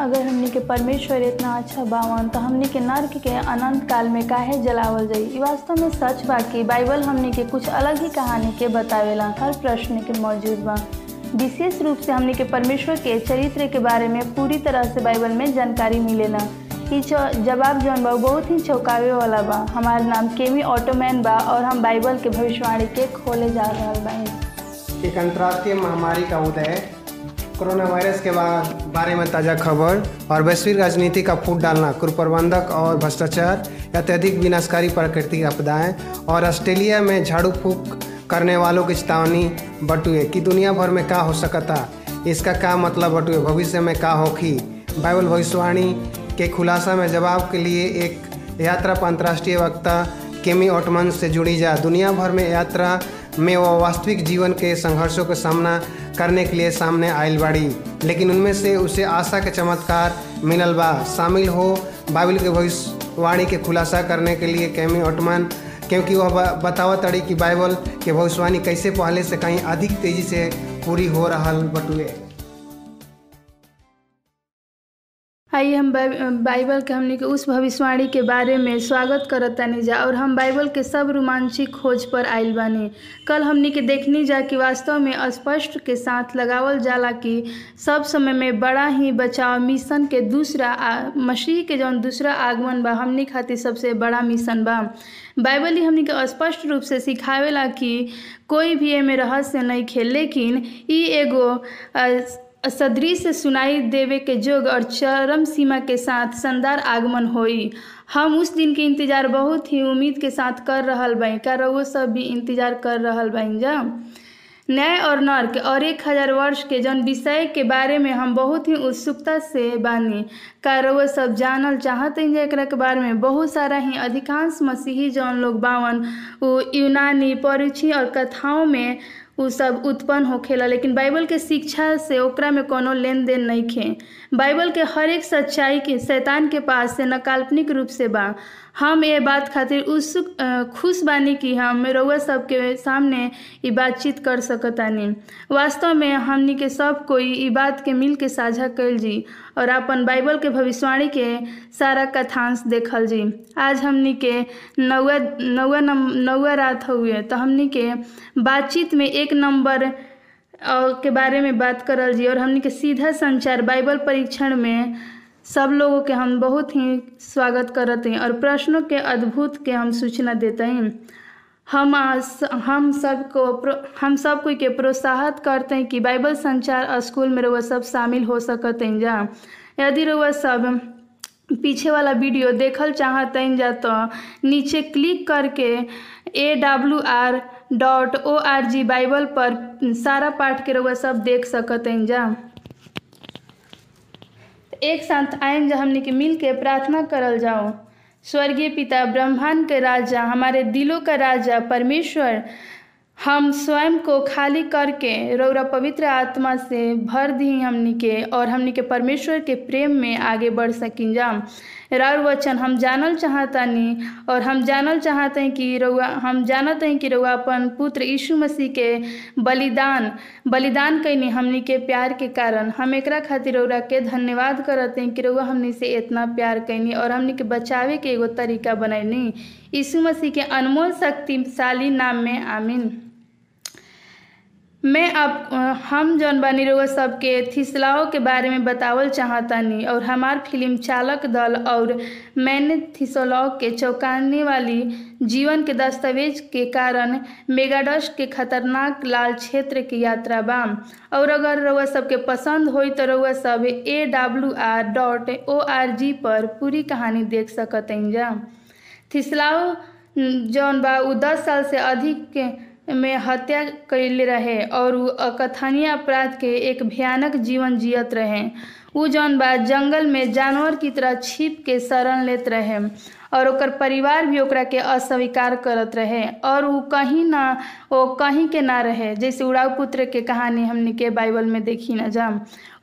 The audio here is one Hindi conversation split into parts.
अगर हमनी के परमेश्वर इतना अच्छा बावन तो हमनी के नर्क के अनंत काल में काहे जलावल जाई? वास्तव में सच बा कि बाइबल हमनी के कुछ अलग ही कहानी के बतावेला, हर प्रश्न के मौजूद बा। विशेष रूप से हमनी के परमेश्वर के चरित्र के बारे में पूरी तरह से बाइबल में जानकारी मिलेला। चौ- जवाब जौन बा बहुत ही चौंकावे वाला बा। हमार नाम केमी ऑटोमैन बा और हम बाइबल के भविष्यवाणी के खोले जा रहा बानी। एक अंतर्राष्ट्रीय महामारी का उदय कोरोना वायरस के बारे में ताज़ा खबर, और वैश्विक राजनीति का फूट डालना, कुप्रबंधक और भ्रष्टाचार अत्यधिक विनाशकारी प्राकृतिक आपदाएँ, और ऑस्ट्रेलिया में झाड़ू फूक करने वालों की चेतावनी बटुए, कि दुनिया भर में का हो सकता? इसका का मतलब बटुए, भविष्य में का होखी बाइबल भविष्यवाणी के खुलासा में जवाब के लिए एक यात्रा पर अंतर्राष्ट्रीय वक्ता केमी ऑटमन से जुड़ी जा। दुनिया भर में यात्रा में वो वास्तविक जीवन के संघर्षों का सामना करने के लिए सामने आयल बाड़ी। लेकिन उनमें से उसे आशा के चमत्कार मिलल बा शामिल हो बाइबल के भविष्यवाणी के खुलासा करने के लिए कैमी ऑटमन क्योंकि वह बतावत अड़ी कि बाइबल के भविष्यवाणी कैसे पहले से कहीं अधिक तेज़ी से पूरी हो रहा बटुए। आइए हम बाइबल के हमनी के उस भविष्यवाणी के बारे में स्वागत करत तानी जा, और हम बाइबल के सब रोमांचिक खोज पर आइल बानी। कल हमनी के देखनी जा कि वास्तव में स्पष्ट के साथ लगावल जाला कि सब समय में बड़ा ही बचाव मिशन के दूसरा मसीह के जौन दूसरा आगमन बा, हमनी खातिर सबसे बड़ा मिशन बा। बाइबल ही हमनी के स्पष्ट रूप से सिखावेला कि कोई भी एमे रहस्य नहीं खेल, लेकिन ई एगो सदृश सुनाई देवे के जोग और चरम सीमा के साथ शानदार आगमन होई। हम उस दिन के इंतज़ार बहुत ही उम्मीद के साथ कर रहल बाई का रउआ सब भी इंतज़ार कर रहल बाई जा। न्याय और नर्क, और एक हज़ार वर्ष के जौन विषय के बारे में हम बहुत ही उत्सुकता से बानी। का रउआ सब जानल चाहत हैं एकरा के बारे में बहुत सारा ही अधिकांश मसीही जौन लोग बावन यूनानी परिची और कथाओं में उ सब उत्पन्न होखेला, लेकिन बाइबल के शिक्षा से ओकरा में कोनो लेन देन नहीं खे बाइबल के हर एक सच्चाई के, शैतान के पास से नकाल्पनिक रूप से बा। हम ये बात खातिर उत्सुक खुश बानी कि हम रउआ सबके सामने ई बातचीत कर सकतानी। वास्तव में हमनी के सब कोई ई बात के मिल के साझा कैल जी और अपन बाइबल के भविष्यवाणी के सारा कथांश देखल जी। आज हमनी के नौवा नौवा नम, नौवा रात हुए तो हमनी के बातचीत में एक नंबर के बारे में बात करल जी और हमनी के सीधा संचार बाइबल परीक्षण में सब लोगों के हम बहुत ही स्वागत करते हैं और प्रश्नों के अद्भुत के हम सूचना देते हैं। हम हम सबको हम सब कोई के प्रोत्साहित करते हैं कि बाइबल संचार स्कूल में रउआ सब शामिल हो सकते हैं जा। यदि रउआ सब पीछे वाला वीडियो देखल चाहते हैं जा तो नीचे क्लिक करके A W R dot O R G Bible पर सारा पाठ के रउआ सब देख सकते हैं जा। एक साथ आयन जा हमने के मिल के प्रार्थना करल जाओ स्वर्गीय पिता ब्रह्मांड के राजा, हमारे दिलों का राजा, परमेश्वर हम स्वयं को खाली करके रौरा पवित्र आत्मा से भर दी हमनी के और हमनी के परमेश्वर के प्रेम में आगे बढ़ सकिन जा राउर वचन, हम जानल चाहतानी और हम जानल चाहते हैं कि रउआ हम जानत हैं कि रउआ अपन पुत्र यीशु मसीह के बलिदान बलिदान कैनी हमनी के प्यार के कारण। हम एकरा खातिर रउरा के धन्यवाद करते हैं कि रउआ हमनी से इतना प्यार कैनी और हमनी के बचावे के एगो तरीका बनैनी। यीशु मसीह के अनमोल शक्तिशाली नाम में आमीन। मैं अ, हम जौन बानी रउआ सबके थिसलाओं के बारे में बतावल चाहतानी और हमार फ़िल्म चालक दल और मैंने थिसलाओ के चौंकाने वाली जीवन के दस्तावेज़ के कारण मेगाडस्ट के खतरनाक लाल क्षेत्र की यात्रा बा और अगर रउआ सबके पसंद हो तो रउआ सब A W R dot O R G पर पूरी कहानी देख सकते जा। थिसलाओ जौन बा दस साल से अधिक में हत्या कैले रहे और अकथनीय अपराध के एक भयानक जीवन जियत रहे। उ जौन बा जंगल में जानवर की तरह छिप के शरण लेते रहे। और ओकर परिवार भी ओकरा के अस्वीकार करत रहे। और उ कहीं ना वो कहीं के ना रहे। जैसे उड़ाऊ पुत्र के कहानी हमने के बाइबल में देखी ना जा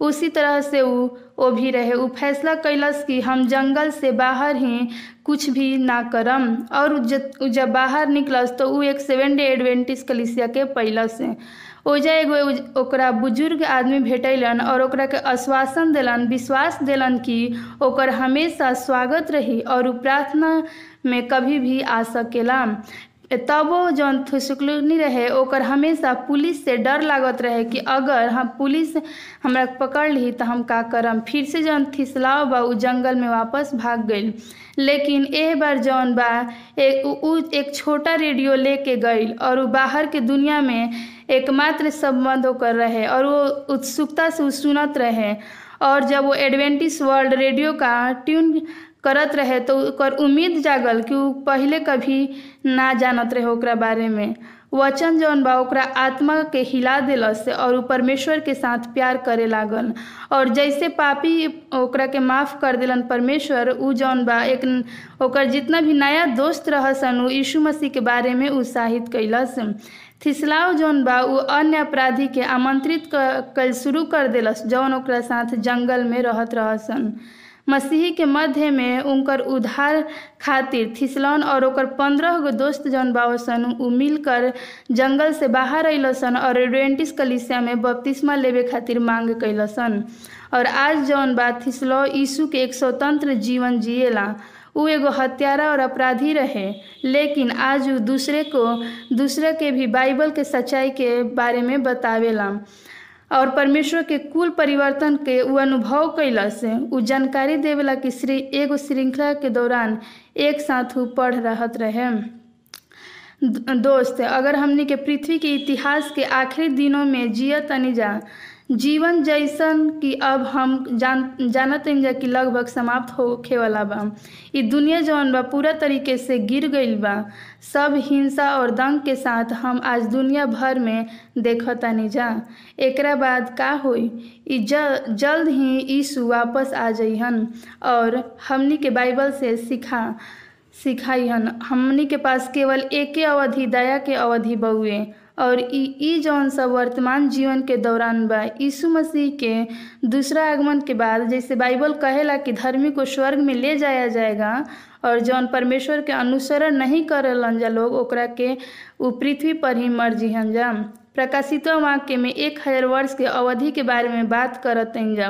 उसी तरह से उ वो भी रहे। उ फैसला कैलस कि हम जंगल से बाहर ही कुछ भी ना करम। और जब जब बाहर निकलस तो उ एक सेवन डे एडवेंटिस कलिसिया के पैलस ओजा एगो ओकरा बुज़ुर्ग आदमी भेटैलन और ओकरा के आश्वासन दिलन, विश्वास दिलन कि ओकर हमेशा स्वागत रही और प्रार्थना में कभी भी आ सकेला तबो जौन थुसुकलुनी रहे, ओकर हमेशा पुलिस से डर लागत रहे कि अगर हम पुलिस हमरा पकड़ ली तो हम का करम। फिर से जौन थिसलाव बा, उ जंगल में वापस भाग गईल लेकिन एह बार जौन बा एक एक छोटा रेडियो लेके गई और बाहर के दुनिया में एकमात्र संबंध ओकर रहे और वो उत्सुकता से सुनत रहे। और जब वो एडवेंटिस वर्ल्ड रेडियो का ट्यून करत रहे तो ओकर उम्मीद जागल कि वो पहले कभी ना जानत रहे ओकरा बारे में। वचन जौन बा, ओकरा आत्मा के हिला देलस और उ परमेश्वर के साथ प्यार करे लागल। और जैसे पापी ओकरा के माफ़ कर दिलन परमेश्वर, उ जौन बा, एक ओकर जितना भी नया दोस्त रहसन, उ यीशु मसीह के बारे में उत्साहित कैलस। थिसलाव जौन बा, उ अन्य अपराधी के आमंत्रित कल शुरू कर देलस, जौन ओकरा साथ जंगल में रहत रहसन। मसीही के मध्य में उनकर उधार खातिर थिसलौन और ओकर पंद्रह गो दोस्त जौन बावसन, उ मिलकर जंगल से बाहर अइलसन और एडवेंटिस कलिसिया में बपतिस्मा लेवे खातिर मांग कैलसन और आज जौन बा, थिसलौ यीशु के एक स्वतंत्र जीवन जिएला। उ एगो हत्यारा और अपराधी रहे। लेकिन आज उ दूसरे को, दूसरे के भी बाइबल के सच्चाई के बारे में बतावेला और परमेश्वर के कुल परिवर्तन के उ अनुभव कैलस उ जानकारी देवेला कि श्री, एगो श्रृंखला के दौरान एक साथ उ पढ़ रहत रहे। दोस्त, अगर हमनी के पृथ्वी के इतिहास के आखिरी दिनों में जियत तनी जा जीवन जैसन कि अब हम जान, जानत जा कि लगभग समाप्त होखे वाला बा दुनिया जौन बा, पूरा तरीके से गिर गईल बा। सब हिंसा और दंग के साथ हम आज दुनिया भर में देखतानी जा। एकरा बाद का होई? ज- जल्द ही यीशु वापस आ जइहन और हमनी के बाइबल से सिखा, सिखाइहन। हमनी के पास केवल एके अवधि, दया के अवधि बउए। और ई जौन सब वर्तमान जीवन के दौरान बा। यीशु मसीह के दूसरा आगमन के बाद जैसे बाइबल कहेला कि धर्मी को स्वर्ग में ले जाया जाएगा और जौन परमेश्वर के अनुसरण नहीं करलन जा लोग, ओकरा के उ पृथ्वी पर ही मर जिहन जा। प्रकाशित वाक्य में एक हज़ार वर्ष के अवधि के बारे में बात करत हन जा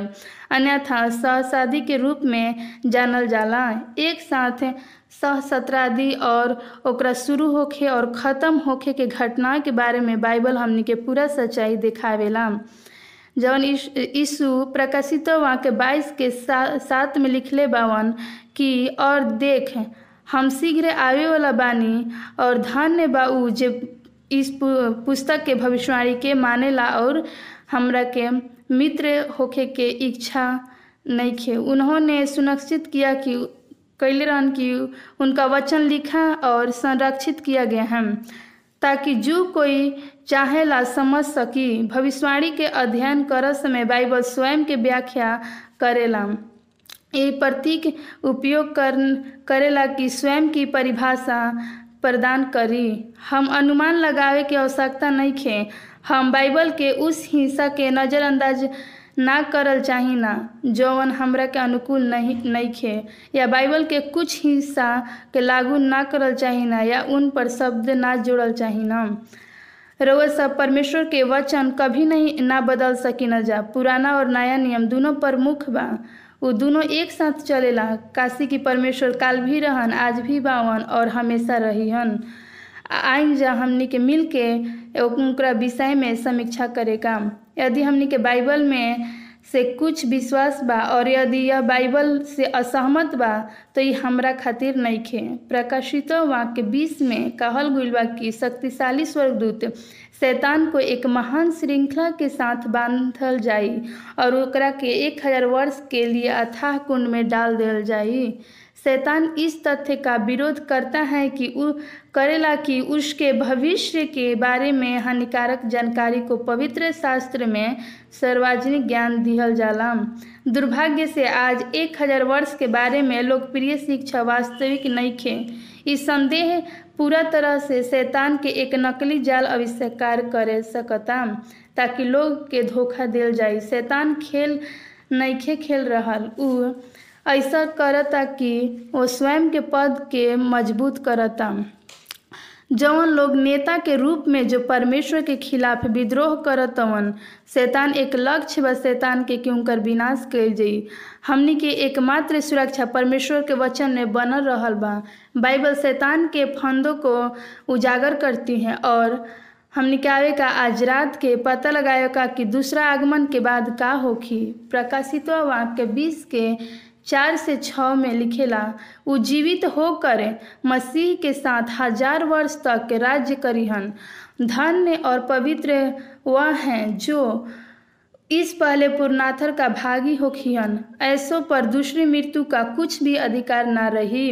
अन्यथा सहसादी के रूप में जानल जाला। एक साथ सहस्त्रादि और ओकरा शुरू होखे और ख़त्म होखे के घटना के बारे में बाइबल हमनी के पूरा सच्चाई दिखावेला। जौन यीश- प्रकाशित वाक्य बाईस के सा, सात में लिखले बावन कि और देख हम शीघ्र आवे वाला बानी और धन्य बा उ जे इस पुस्तक के भविष्यवाणी के मानेला और हमरा के मित्र होखे के इच्छा नहीं खे उन्होंने सुनिश्चित किया कि कैले रहन कि उनका वचन लिखा और संरक्षित किया गया है, ताकि जो कोई चाहेला समझ सकी, भविष्यवाणी के अध्ययन कर समय बाइबल स्वयं के व्याख्या करेला। ये प्रतीक उपयोग कर करेला कि स्वयं की परिभाषा प्रदान करी। हम अनुमान लगावे के आवश्यकता नहीं खे। हम बाइबल के उस हिस्सा के नज़रअंदाज ना करल चाही ना जौन हमरा के अनुकूल नहीं नहीं खे। या बाइबल के कुछ हिस्सा के लागू ना करल चाही ना, या उन पर शब्द ना जोड़ल चाही ना। रउआ सब परमेश्वर के वचन कभी नहीं, ना बदल सकी न जा। पुराना और नया नियम दोनों प्रमुख बा। वो दोनों एक साथ चलेला। काशी की परमेश्वर काल भी रहन, आज भी बावन और हमेशा रहीहन। आइन जा हमनी के मिल के विषय में समीक्षा करे काम। यदि हमनी के बाइबल में से कुछ विश्वास बा और यदि यह बाइबल से असहमत बा तो ये हमरा खातिर नइखे। प्रकाशित वाक्य बीस में कहल गइल बा कि शक्तिशाली स्वर्गदूत शैतान को एक महान श्रृंखला के साथ बांधल जाई और ओकरा के एक हज़ार वर्ष के लिए अथाह कुंड में डाल दिल जाई शैतान इस तथ्य का विरोध करता है कि उ, करेला कि उसके भविष्य के बारे में हानिकारक जानकारी को पवित्र शास्त्र में सार्वजनिक ज्ञान दिहल जाला दुर्भाग्य से आज एक हज़ार वर्ष के बारे में लोकप्रिय शिक्षा वास्तविक नहीं खे। इस संदेह पूरा तरह से शैतान के एक नकली जाल आविष्कार करे सकता ताकि लोग के धोखा दिल जाए शैतान खेल नइखे खेल रहल। उ ऐसा करता कि वो स्वयं के पद के मज़बूत करता। जवन लोग नेता के रूप में जो परमेश्वर के खिलाफ विद्रोह करतवन, शैतान एक लक्ष्य बा शैतान के कि उनकर विनाश कइल जाई। हमनी के एकमात्र सुरक्षा परमेश्वर के वचन में बनल रहल बा। बाइबल शैतान के फंदों को उजागर करती हैं और हमनी आवे का आज रात के पता लगाए का कि दूसरा आगमन के बाद का होखी। प्रकाशित वाक्य बीस के चार से छः में लिखेला, उ जीवित होकर मसीह के साथ हज़ार वर्ष तक राज्य करिहन। धन्य और पवित्र वह हैं जो इस पहले पुरनाथर का भागी होखियन ऐसो पर दूसरी मृत्यु का कुछ भी अधिकार ना रही,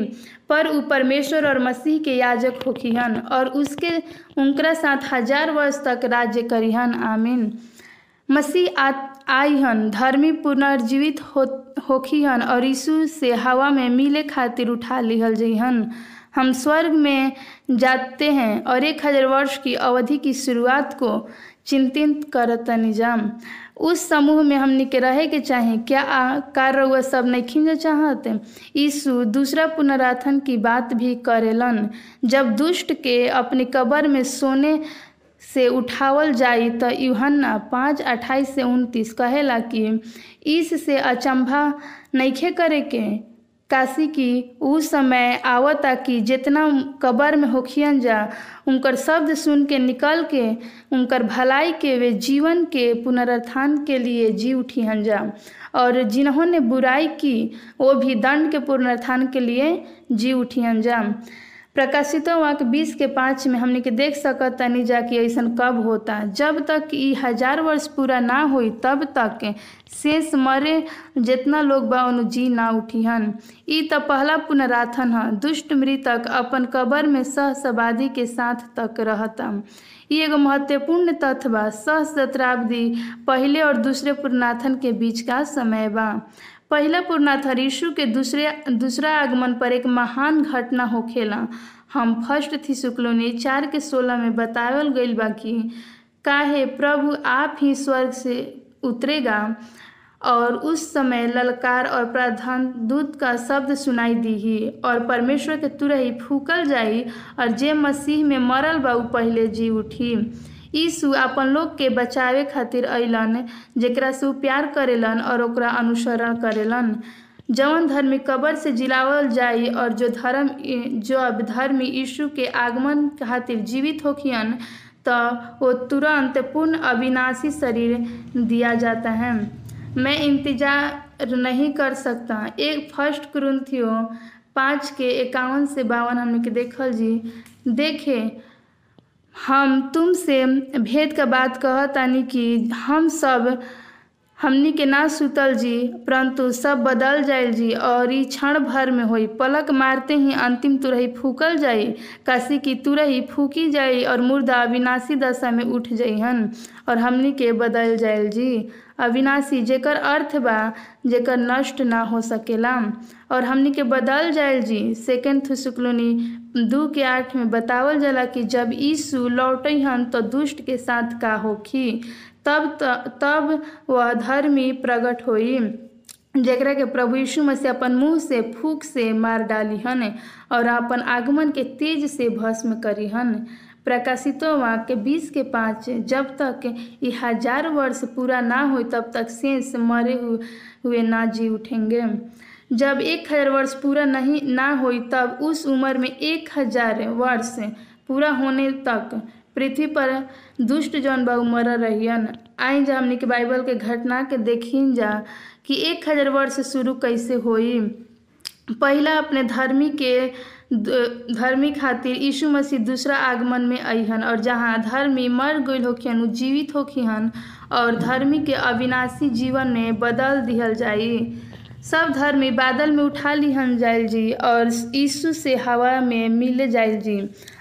पर उ परमेश्वर और मसीह के याजक होखियन और उसके उनका साथ हज़ार वर्ष तक राज्य करिहन। आमीन। मसीह आ हन धर्मी पुनर्जीवित हो होखी हन और यीशु से हवा में मिले खातिर उठा लिहल जइहन। हम स्वर्ग में जाते हैं और एक हज़ार वर्ष की अवधि की शुरुआत को चिंतित करत निज़ाम। उस समूह में हमनी के रहे के चाहे, क्या कार्य हुआ सब नहीं खिंज चाहत? यीशु दूसरा पुनराथन की बात भी करेलन। जब दुष्ट के अपनी कब्र में सोने से उठावल जाई तो यूहन्ना पाँच अट्ठाईस से उनतीस कहेला कि इस से अचंभा नइखे करे के? काशी की उ समय आवता कि जितना कबर में होखियन जा, उनकर शब्द सुन के निकल के, उनकर भलाई के वे जीवन के पुनरुत्थान के लिए जी उठियन जा। और जिन्होंने बुराई की, वो भी दंड के पुनरुत्थान के लिए जी उठियन जा। प्रकाशितों बीस के पाँच में हमने के देख सकत तनी जा कि ऐसा कब होता। जब तक ई हज़ार वर्ष पूरा ना होई, तब तक शेष मरे जितना लोग बा उन जी ना उठिहन। ई तो पहला पुनराथन है। दुष्ट मृतक अपन कबर में सह सबादी के साथ तक रहता। ये एगो महत्वपूर्ण तथ्य बा। सह शताब्दी पहले और दूसरे पुनराथन के बीच का समय बा। पहला पूर्णाथर यीशु के दूसरे, दूसरा आगमन पर एक महान घटना होखेला हम फ़र्स्ट थी शुक्लोनी, चार के सोलह में बतावल गईल बा कि काहे प्रभु आप ही स्वर्ग से उतरेगा। और उस समय ललकार और प्रधान दूत का शब्द सुनाई दी और परमेश्वर के तुरही फूकल जाई, और जे मसीह में मरल बा पहले जी उठी। यीशु अपन लोग के बचावे खातिर अलन जेकरा से प्यार करेलन और ओकरा अनुसरण करेलन। जवन धर्मी कबर से जिलावल जाई और जो धर्म जो अब धर्मी यीशु के आगमन खातिर जीवित होखियन तो वो तुरंत पूर्ण अविनाशी शरीर दिया जाता है। मैं इंतज़ार नहीं कर सकता। एक फ़र्स्ट क्रंथियो पाँच के इक्यावन से बावन हम देखल जी। देखे हम तुम से भेद के बात कहतानी कि हम सब हमनी के ना सुतल जी, परंतु सब बदल जाइल जी और क्षण भर में होई। पलक मारते ही अंतिम तुरही फूकल जाई, काशी की तुरही फूकी जाई और मुर्दा विनाशी दशा में उठ जाई हन और हमनी के बदल जाइल जी। अविनाशी, जेकर अर्थ बा, जेकर नष्ट ना हो सकेला। और हमनी के बदल जाइल जी। सेकेंड थुसुकलोनी दू के आठ में बतावल जाला कि जब यीशु लौटहन तो दुष्ट के साथ का होखी, तब तब वह धर्मी प्रकट होई, जेकरा के प्रभु यीशु मसीह अपन मुँह से फूक से मार डाली हन और अपन आगमन के तेज से भस्म करी हन। प्रकाशितो वाक्य बीस के पाँच, जब तक ये हज़ार वर्ष पूरा ना हो तब तक शेष मरे हुए ना जी उठेंगे। जब एक हज़ार वर्ष पूरा नहीं, ना हो तब उस उम्र में एक हज़ार वर्ष पूरा होने तक पृथ्वी पर दुष्ट जौन बा मर रहियन। आई जा हमने के बाइबल के घटना के देखिन जा कि एक हज़ार वर्ष शुरू कैसे होई। पहला अपने धर्मी के धर्मी खातिर यीशु मसीह दूसरा आगमन में अहन और जहाँ धर्मी मर गई होखियन जीवित होखियन और धर्मी के अविनाशी जीवन में बदल दिहल जाई। सब धर्मी बादल में उठा लिहन जाइल जी और यीशु से हवा में मिल जाइल जी।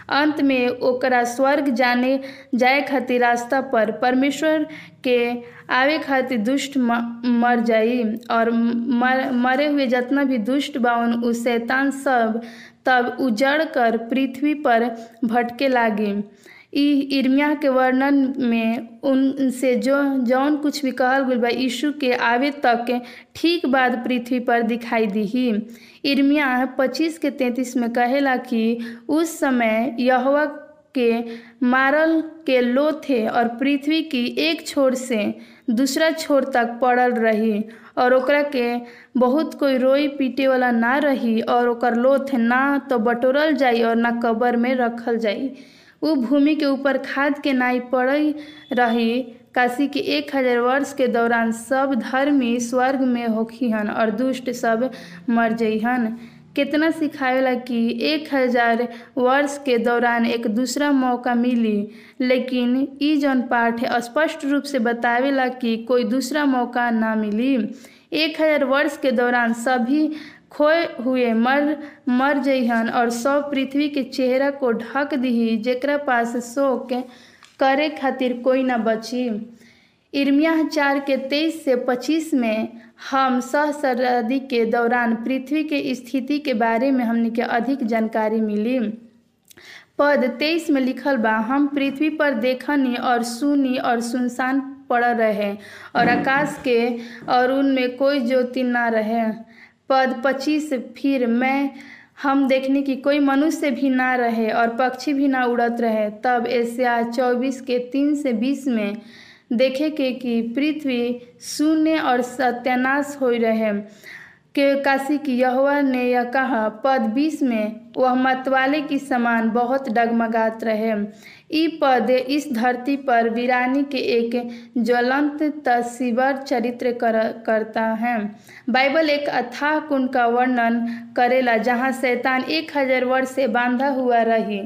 अंत में ओकरा स्वर्ग जाने जाए खातिर रास्ता पर परमेश्वर के आवे खातिर दुष्ट मर जाई और मर, मरे हुए जितना भी दुष्ट बावन उ शैतान सब तब उजड़ कर पृथ्वी पर भटके लागे। इर्मिया के वर्णन में उनसे जो, जौन कुछ भी कहल बा, यीशु के आवे तक ठीक बाद पृथ्वी पर दिखाई दी इर्मिया पच्चीस के तैंतीस में कहेला कि उस समय यहवा के मारल के लो थे और पृथ्वी की एक छोर से दूसरा छोर तक पड़ल रही। और ओकरा के बहुत कोई रोई पीटे वाला ना रही और ओकर लोथ ना तो बटोरल जाई और ना कबर में रखल जाई। उ भूमि के ऊपर खाद के नाई पड़ई रही। काशी के एक हज़ार वर्ष के दौरान सब धर्मी स्वर्ग में होखिहन और दुष्ट सब मर जइहन कितना सिखावेला कि एक हज़ार वर्ष के दौरान एक दूसरा मौका मिली। लेकिन ई जौन पाठ स्पष्ट रूप से बतावेला कि कोई दूसरा मौका ना मिली। एक हज़ार वर्ष के दौरान सभी खोए हुए मर मर जइहन और सब पृथ्वी के चेहरा को ढक दिही, जेकरा पास शोक करे खातिर कोई ना बची। इर्मिया चार के तेईस से पच्चीस में हम सहस्राब्दी के दौरान पृथ्वी के स्थिति के बारे में हमने के अधिक जानकारी मिली। पद तेईस में लिखल बा, हम पृथ्वी पर देखनी और सुनी और सुनसान पड़ रहे और आकाश के और उनमें कोई ज्योति ना रहे। पद पच्चीस, फिर मैं, हम देखने की कोई मनुष्य भी ना रहे और पक्षी भी ना उड़त रहे। तब एशिया चौबीस के तीन से बीस में देखे के कि पृथ्वी शून्य और सत्यानाश हो रहे। के काशी की यहोवा ने यह कहा पद बीस में वह मतवाले की समान बहुत डगमगात रहे। ई पद इस धरती पर वीरानी के एक ज्वलंत तस्वीर चरित्र कर, करता है। बाइबल एक अथाह कुंड का वर्णन करेला जहाँ शैतान एक हज़ार वर्ष से बांधा हुआ रही।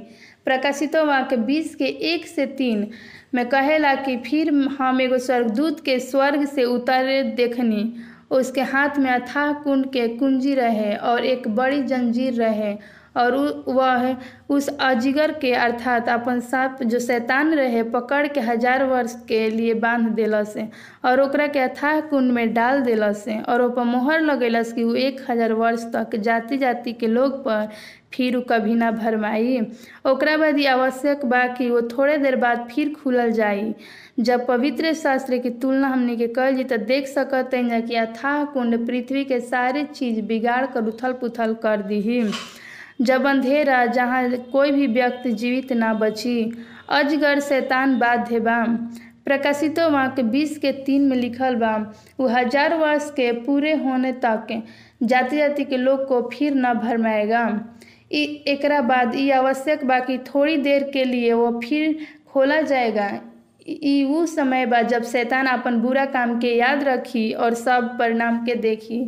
प्रकाशितों वाक्य बीस के एक से तीन में कहेला कि फिर हम एगो स्वर्गदूत के स्वर्ग से उतरे देखनी। उसके हाथ में अथाह कुंड के कुंजी रहे और एक बड़ी जंजीर रहे। और वह उस अजिगर के अर्थात अपन सांप जो शैतान रहे, पकड़ के हज़ार वर्ष के लिए बाँध दिलस और ओकरा के अथाह कुंड में डाल दिलस और ऊपर मोहर लगेलस कि वो एक हज़ार वर्ष तक जाति जाति के लोग पर फिर कभी ना भरमाई। ओकरा बाद ये आवश्यक बा कि वो थोड़े देर बाद फिर खुलल जाई। जब पवित्र शास्त्र की तुलना हमने के कल जी तो देख सकते हैं कि अथाह कुंड पृथ्वी के सारे चीज़ बिगाड़ कर उथल पुथल कर दी जब अंधेरा जहाँ कोई भी व्यक्ति जीवित ना बची, अजगर शैतान बाध्य बा। प्रकाशितो वाक्य बीस के तीन में लिखल बा वो हज़ार वर्ष के पूरे होने तक जाति जाति के लोग को फिर न भरमाएगा। एकरा बाद ये आवश्यक बा कि थोड़ी देर के लिए वो फिर खोला जाएगा। ई वो समय बा जब शैतान अपन बुरा काम के याद रखी और सब परिणाम के देखी।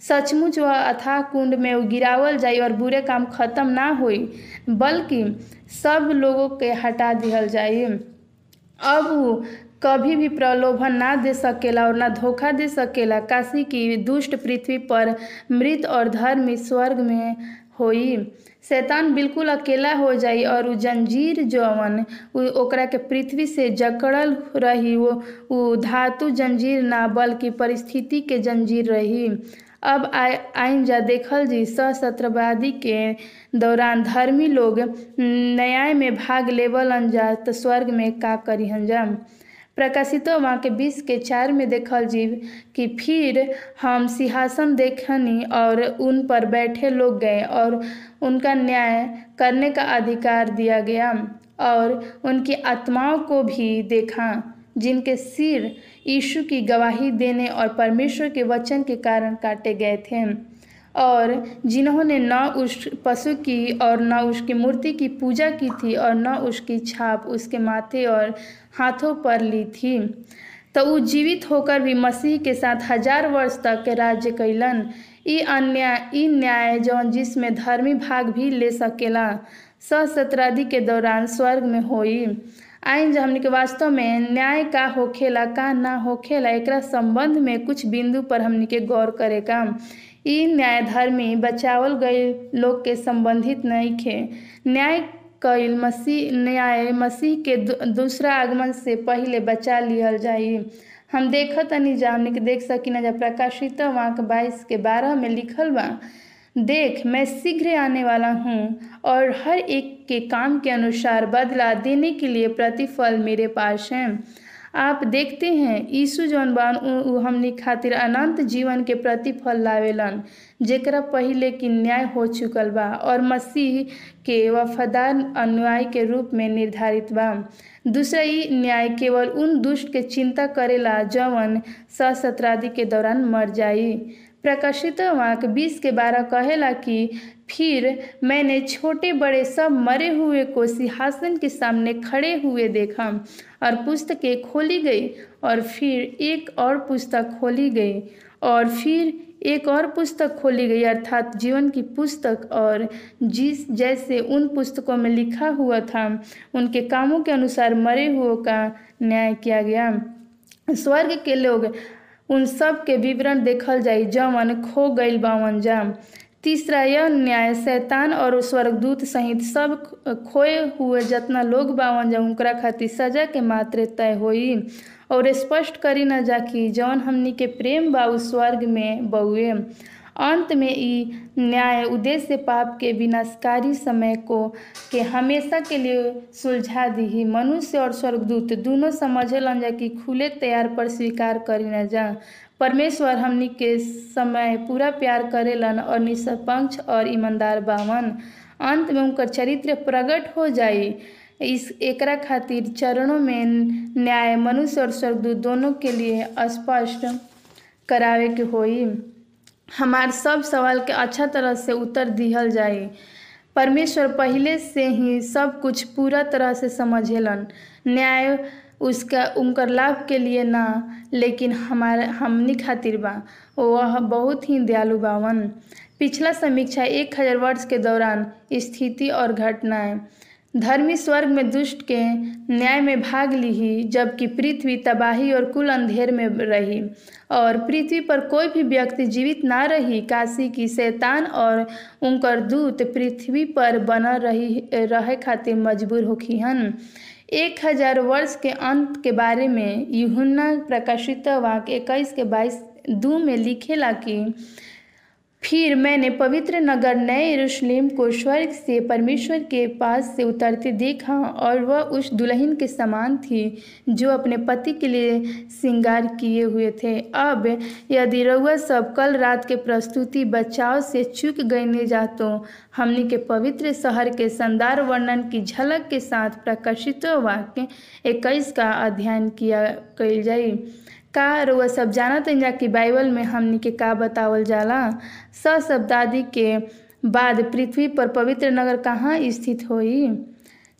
सचमुच वह अथाह कुंड में गिरावल जाई और बुरे काम खत्म ना होई, बल्कि सब लोगों के हटा दिहल जाई। अब कभी भी प्रलोभन ना दे सकेला और ना धोखा दे सकेला, काशी की दुष्ट पृथ्वी पर मृत और धर्म स्वर्ग में होई। शैतान बिल्कुल अकेला हो जाई और उ जंजीर जवन ओकरा के पृथ्वी से जकड़ल रही, वो धातु जंजीर ना, बल्कि परिस्थिति के जंजीर रही। अब आइन जा देखल जी, सशस्त्रवादी के दौरान धर्मी लोग न्याय में भाग लेवल जा तो स्वर्ग में का करिहन जा प्रकाशितो वहाँ के बीस के चार में देखल जीव कि फिर हम सिंहासन देखनी और उन पर बैठे लोग गए और उनका न्याय करने का अधिकार दिया गया और उनकी आत्माओं को भी देखा, जिनके सिर यीशु की गवाही देने और परमेश्वर के वचन के कारण काटे गए थे। और जिन्होंने न उस पशु की और न उसकी मूर्ति की पूजा की थी और न उसकी छाप उसके माथे और हाथों पर ली थी तो वो जीवित होकर भी मसीह के साथ हज़ार वर्ष तक राज्य कैलन ई अन्याय ई न्याय जौन जिसमें धर्मी भाग भी ले सकेला सहस्त्रादि के दौरान स्वर्ग में होई। आइन जो हमने के वास्तव में न्याय का होखेला का ना होखेला एकरा संबंध में कुछ बिंदु पर हमने के गौर करेगा ई न्याय धर्मी बचावल गए लोग के संबंधित नहीं खे। न्याय कईल मसीह न्याय मसीह के दूसरा आगमन से पहले बचा लिहल जाई। हम देखत नहीं जा हमने के देख सकी ना जब प्रकाशित वाक बाईस के बारह में लिखल बा। देख, मैं शीघ्र आने वाला हूँ और हर एक के काम के अनुसार बदला देने के लिए प्रतिफल मेरे पास है। आप देखते हैं, यीशु जौन बान हमनी खातिर अनंत जीवन के प्रतिफल लावेलन, जेकरा पहले की न्याय हो चुकल बा और मसीह के वफादार अनुयायी के रूप में निर्धारित बा। दूसरा, ई न्याय केवल उन दुष्ट के चिंता करेला जवन सहस्त्रादि के दौरान मर जाई। प्रकाशित वाक बीस के बारह कहेला कि, फिर मैंने छोटे बड़े सब मरे हुए को सिंहासन के सामने खड़े हुए देखा और पुस्तकें खोली गई और फिर एक और पुस्तक खोली गई और फिर एक और पुस्तक खोली गई अर्थात जीवन की पुस्तक और जिस जैसे उन पुस्तकों में लिखा हुआ था, उनके कामों के अनुसार मरे हुए का न्याय किया गया। स्वर्ग के लोग उन सब के विवरण देखल जाई जवन खो गई बावन तीसरा यह, न्याय, शैतान और स्वर्गदूत सहित सब खोए हुए जितना लोग बावन जा उनकरा खातिर सजा के मात्रे तय होई। और स्पष्ट करी न जा कि जौन हमनी के प्रेम बा स्वर्ग में बउए। अंत में ई न्याय, उद्देश्य पाप के विनाशकारी समय को के हमेशा के लिए सुलझा दी। मनुष्य और स्वर्गदूत दोनों समझलन जा कि खुले तैयार पर स्वीकार करी न जा। परमेश्वर हमनी के समय पूरा प्यार करेलन और निष्पक्ष और ईमानदार बावन अंत में उनकर चरित्र प्रकट हो जाई। इस एकरा खातिर चरणों में न्याय, मनुष्य और स्वर्गदूत दोनों के लिए स्पष्ट करावे के होई। हमार सब सवाल के अच्छा तरह से उत्तर दिहल जाई परमेश्वर पहले से ही सब कुछ पूरा तरह से समझेलन। न्याय उसका, उनकर लाभ के लिए ना, लेकिन हमारे, हमनी खातिर बा। वह बहुत ही दयालु बावन। पिछला समीक्षा एक हज़ार वर्ष के दौरान स्थिति और घटनाएँ धर्मी स्वर्ग में दुष्ट के न्याय में भाग ली जबकि पृथ्वी तबाही और कुल अंधेर में रही। और पृथ्वी पर कोई भी व्यक्ति जीवित ना रही, काशी की शैतान और उनकर दूत पृथ्वी पर बना रही, रहे खातिर मजबूर होखिहन एक हज़ार वर्ष के अंत के बारे में यूहन्ना प्रकाशित वाक इक्कीस के बाईस दू में लिखेला कि फिर मैंने पवित्र नगर नए यरूशलेम को स्वर्ग से परमेश्वर के पास से उतरते देखा और वह उस दुल्हन के समान थी जो अपने पति के लिए श्रृंगार किए हुए थे। अब यदि रउआ सब कल रात के प्रस्तुति बचाव से चूक गए ने जा तो हमने के पवित्र शहर के शानदार वर्णन की झलक के साथ प्रकाशित वाक्य इक्कीस का अध्ययन किया कल जाई। का रउआ सब जानत जा कि बाइबल में हमनी के का बतावल जाला। स शब्दादि के बाद पृथ्वी पर पवित्र नगर कहाँ स्थित होई?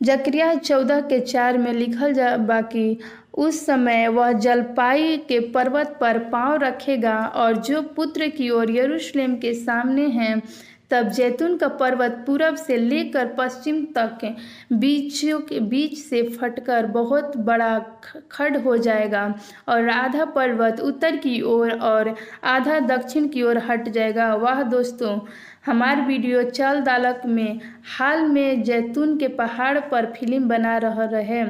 जक्रिया चौदह के चार में लिखल जा बाकी उस समय वह जलपाई के पर्वत पर पाँव रखेगा और जो पुत्र की ओर यरूशलेम के सामने हैं तब जैतून का पर्वत पूरब से लेकर पश्चिम तक बीचों के बीच से फटकर बहुत बड़ा खड हो जाएगा और आधा पर्वत उत्तर की ओर और, आधा दक्षिण की ओर हट जाएगा। वाह दोस्तों हमार वीडियो चल दालक में हाल में जैतून के पहाड़ पर फ़िल्म बना रह रहे।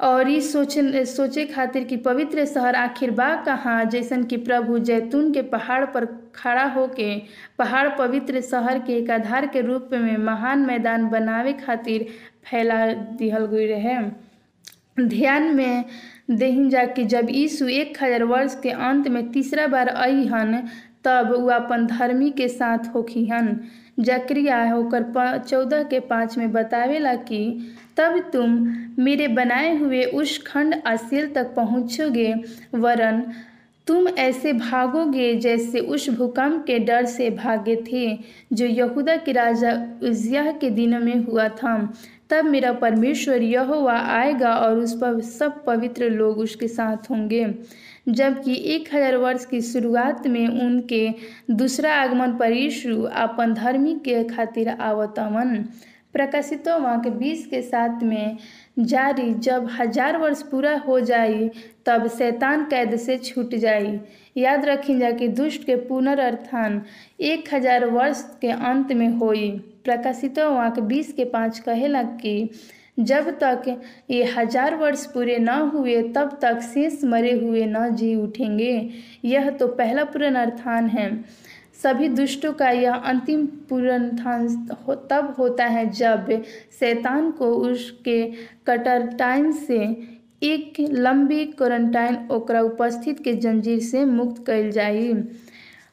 और ई सोचे सोचे खातिर कि पवित्र शहर आखिर बा कहाँ? जैसन कि प्रभु जैतून के पहाड़ पर खड़ा होके, पहाड़ पवित्र शहर के एक आधार के रूप में महान मैदान बनावे खातिर फैला दिहल गई रहे। ध्यान में देहिन जा कि जब यीशु एक हज़ार वर्ष के अंत में तीसरा बार अहन तब वो अपन धर्मी के साथ होखिहन जक्रिया होकर चौदह के पाँच में बतावेला कि तब तुम मेरे बनाए हुए उस खंड असील तक पहुँचोगे, वरन तुम ऐसे भागोगे जैसे उस भूकंप के डर से भागे थे, जो यहूदा के राजा उजिया के दिनों में हुआ था। तब मेरा परमेश्वर यहोवा आएगा और उस पर सब पवित्र लोग उसके साथ होंगे। जबकि एक हज़ार वर्ष की शुरुआत में उनके दूसरा आगमन पर यीशु अपन धर्मी के खातिर आवतवन। प्रकाशित वाक्य बीस के साथ में, जारी, जब हज़ार वर्ष पूरा हो जाई, तब शैतान कैद से छूट जाई। याद रखी जा कि दुष्ट के पुनर्स्थान एक हज़ार वर्ष के अंत में होई। प्रकाशित वाक्य बीस के पाँच कहेला कि, जब तक ये हज़ार वर्ष पूरे न हुए, तब तक शेष मरे हुए न जी उठेंगे। यह तो पहला पुनरुत्थान है। सभी दुष्टों का यह अंतिम पुनरुत्थान हो, तब होता है जब शैतान को उसके कटर टाइम से एक लंबी क्वारंटाइन ओकरा उपस्थित के जंजीर से मुक्त कइल जाई।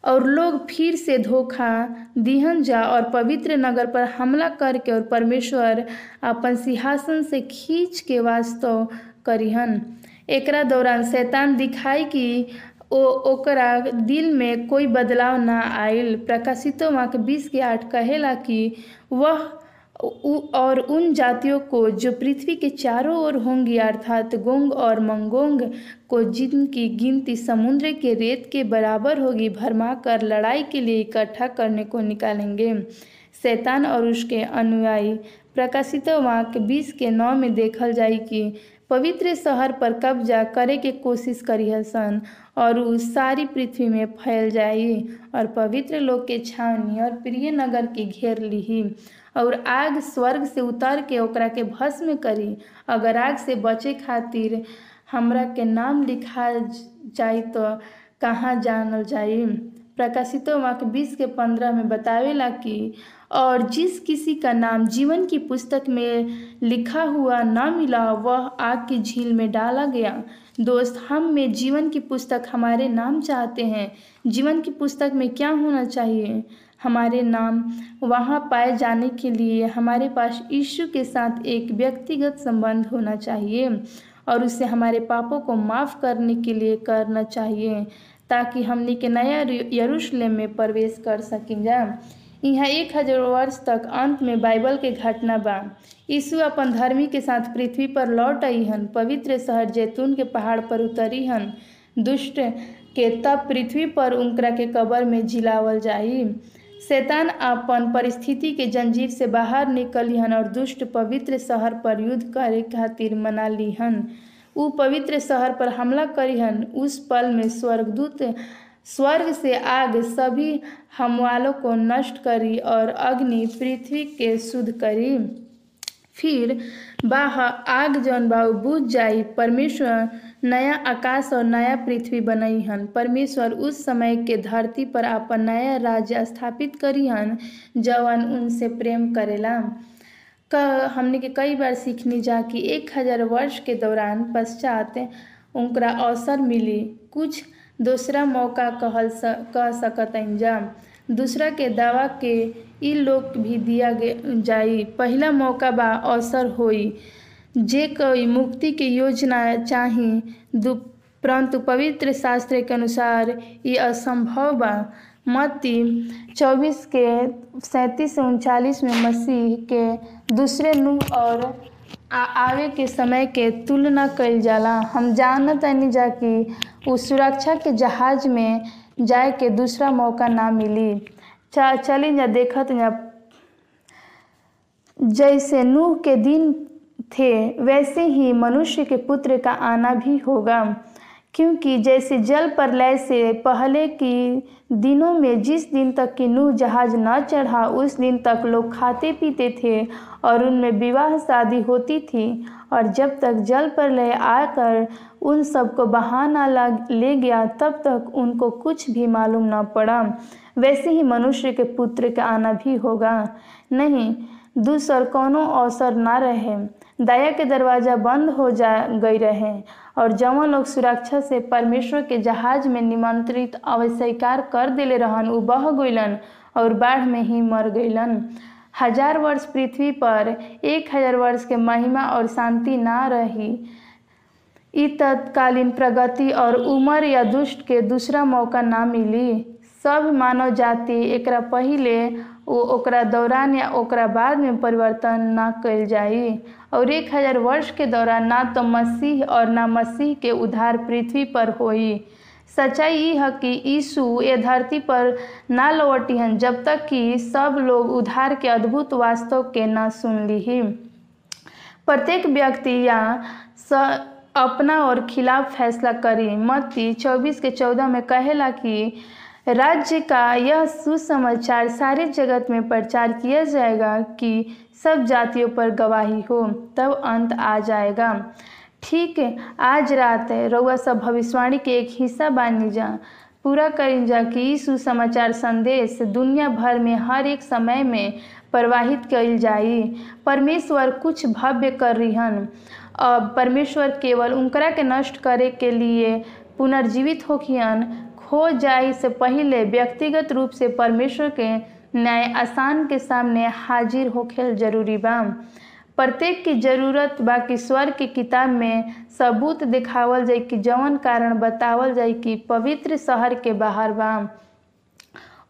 और लोग फिर से धोखा दिहन जा और पवित्र नगर पर हमला करके और परमेश्वर अपन सिंहासन से खींच के वास्तव करिहन। एकरा दौरान शैतान दिखाई कि ओकरा दिल में कोई बदलाव ना आइल प्रकाशितो वाक्य बीस के आठ कहेला कि वह और उन जातियों को जो पृथ्वी के चारों ओर होंगी अर्थात गोंग और मंगोंग को जिनकी गिनती समुद्र के रेत के बराबर होगी भरमा कर लड़ाई के लिए इकट्ठा करने को निकालेंगे। शैतान और उसके अनुयायी। प्रकाशित वाक बीस के नौ में देखल जाई कि पवित्र शहर पर कब्जा करे के कोशिश करी सन और उस सारी पृथ्वी में फैल जाई और पवित्र लोग के छावनी और प्रिय नगर के घेर लीही। और आग स्वर्ग से उतर के ओकरा के भस्म करी। अगर आग से बचे खातिर हमरा के नाम लिखा जाई तो कहाँ जानल जाई? प्रकाशित वाक्य बीस के पंद्रह में बतावेला कि, और जिस किसी का नाम जीवन की पुस्तक में लिखा हुआ न मिला, वह आग की झील में डाला गया। दोस्त, हम में जीवन की पुस्तक हमारे नाम चाहते हैं। जीवन की पुस्तक में क्या होना चाहिए? हमारे नाम वहाँ पाए जाने के लिए हमारे पास यीशु के साथ एक व्यक्तिगत संबंध होना चाहिए और उसे हमारे पापों को माफ़ करने के लिए करना चाहिए, ताकि हमने के नया यरूशलेम में प्रवेश कर सकें। जा यहाँ एक हज़ार वर्ष तक अंत में बाइबल के घटना बा। यीशु अपन धर्मी के साथ पृथ्वी पर लौट आई हन, पवित्र शहर जैतून के पहाड़ पर उतरी हन। दुष्ट के तब पृथ्वी पर उनकरा के कबर में जिलावल जाई। शैतान अपन परिस्थिति के जंजीर से बाहर निकलिहन और दुष्ट पवित्र शहर पर युद्ध करे खातिर मना ली हन। उ पवित्र शहर पर हमला करिहन उस पल में स्वर्गदूत स्वर्ग से आग सभी हमवालों को नष्ट करी और अग्नि पृथ्वी के शुद्ध करी। फिर बाह आग जौन बा बुझ जाई। परमेश्वर नया आकाश और नया पृथ्वी बनई हन। परमेश्वर उस समय के धरती पर अपन नया राज्य स्थापित करी हन जवन उनसे प्रेम करेला। क हमने के कई बार सीखनी जा कि एक हज़ार वर्ष के दौरान पश्चात उनका अवसर मिली। कुछ दूसरा मौका कहल स, कह सकतन जा। दूसरा के दावा के ई लोग भी दिया जाई। पहला मौका बा अवसर होई। जे कोई मुक्ति के योजना चाही परंतु पवित्र शास्त्र के अनुसार ये असंभव बा। मत्ती चौबीस के सैंतीस से उनचालीस में मसीह के दूसरे नूह और आ, आवे के समय के तुलना कइल जाला। हम जानत नहीं जा कि उस सुरक्षा के जहाज़ में जाए के दूसरा मौका ना मिली। चली जा देखत जा जैसे नूह के दिन थे, वैसे ही मनुष्य के पुत्र का आना भी होगा। क्योंकि जैसे जल प्रलय से पहले की दिनों में जिस दिन तक कि नूह जहाज़ न चढ़ा, उस दिन तक लोग खाते पीते थे और उनमें विवाह शादी होती थी। और जब तक जल प्रलय आकर उन सबको बहाना ले गया, तब तक उनको कुछ भी मालूम न पड़ा। वैसे ही मनुष्य के पुत्र का आना भी होगा। नहीं, दूसर कोनो अवसर ना रहे। दया के दरवाज़ा बंद हो जा गई रहे और जवन लोग सुरक्षा से परमेश्वर के जहाज़ में निमंत्रित अवस्वीकार कर दिले रहन। उ बह गईलन और बाढ़ में ही मर गईलन हज़ार वर्ष पृथ्वी पर एक हज़ार वर्ष के महिमा और शांति ना रही। ई तत्कालीन प्रगति और उम्र या दुष्ट के दूसरा मौका ना मिली। सब मानव जाति एकरा पहिले ओकरा दौरान या ओकरा बाद में परिवर्तन ना कल जाई। और एक हज़ार वर्ष के दौरान ना तो मसीह और ना मसीह के उधार पृथ्वी पर होई। सच्चाई ये है कि यीशु ये धरती पर ना लौटिहन जब तक कि सब लोग उधार के अद्भुत वास्तव के ना सुन ली प्रत्येक व्यक्ति या स अपना और खिलाफ फैसला करी। मत्ती चौबीस के चौदह में कहेला कि राज्य का यह सुसमाचार सारे जगत में प्रचार किया जाएगा कि सब जातियों पर गवाही हो, तब अंत आ जाएगा। ठीक है, आज रात है रउआ सब भविष्यवाणी के एक हिस्सा बानी जा। पूरा करी जा कि सुसमाचार संदेश दुनिया भर में हर एक समय में प्रवाहित कल जाई। परमेश्वर कुछ भव्य कर रिहन। अब परमेश्वर केवल उनकरा के नष्ट करे के लिए पुनर्जीवित होखियन खो जाए से पहले व्यक्तिगत रूप से परमेश्वर के न्याय आसान के सामने हाजिर होखेल ज़रूरी बा प्रत्येक की ज़रूरत बा कि स्वर की किताब में सबूत दिखावल जाए कि जवन कारण बतावल जाए कि पवित्र शहर के बाहर बा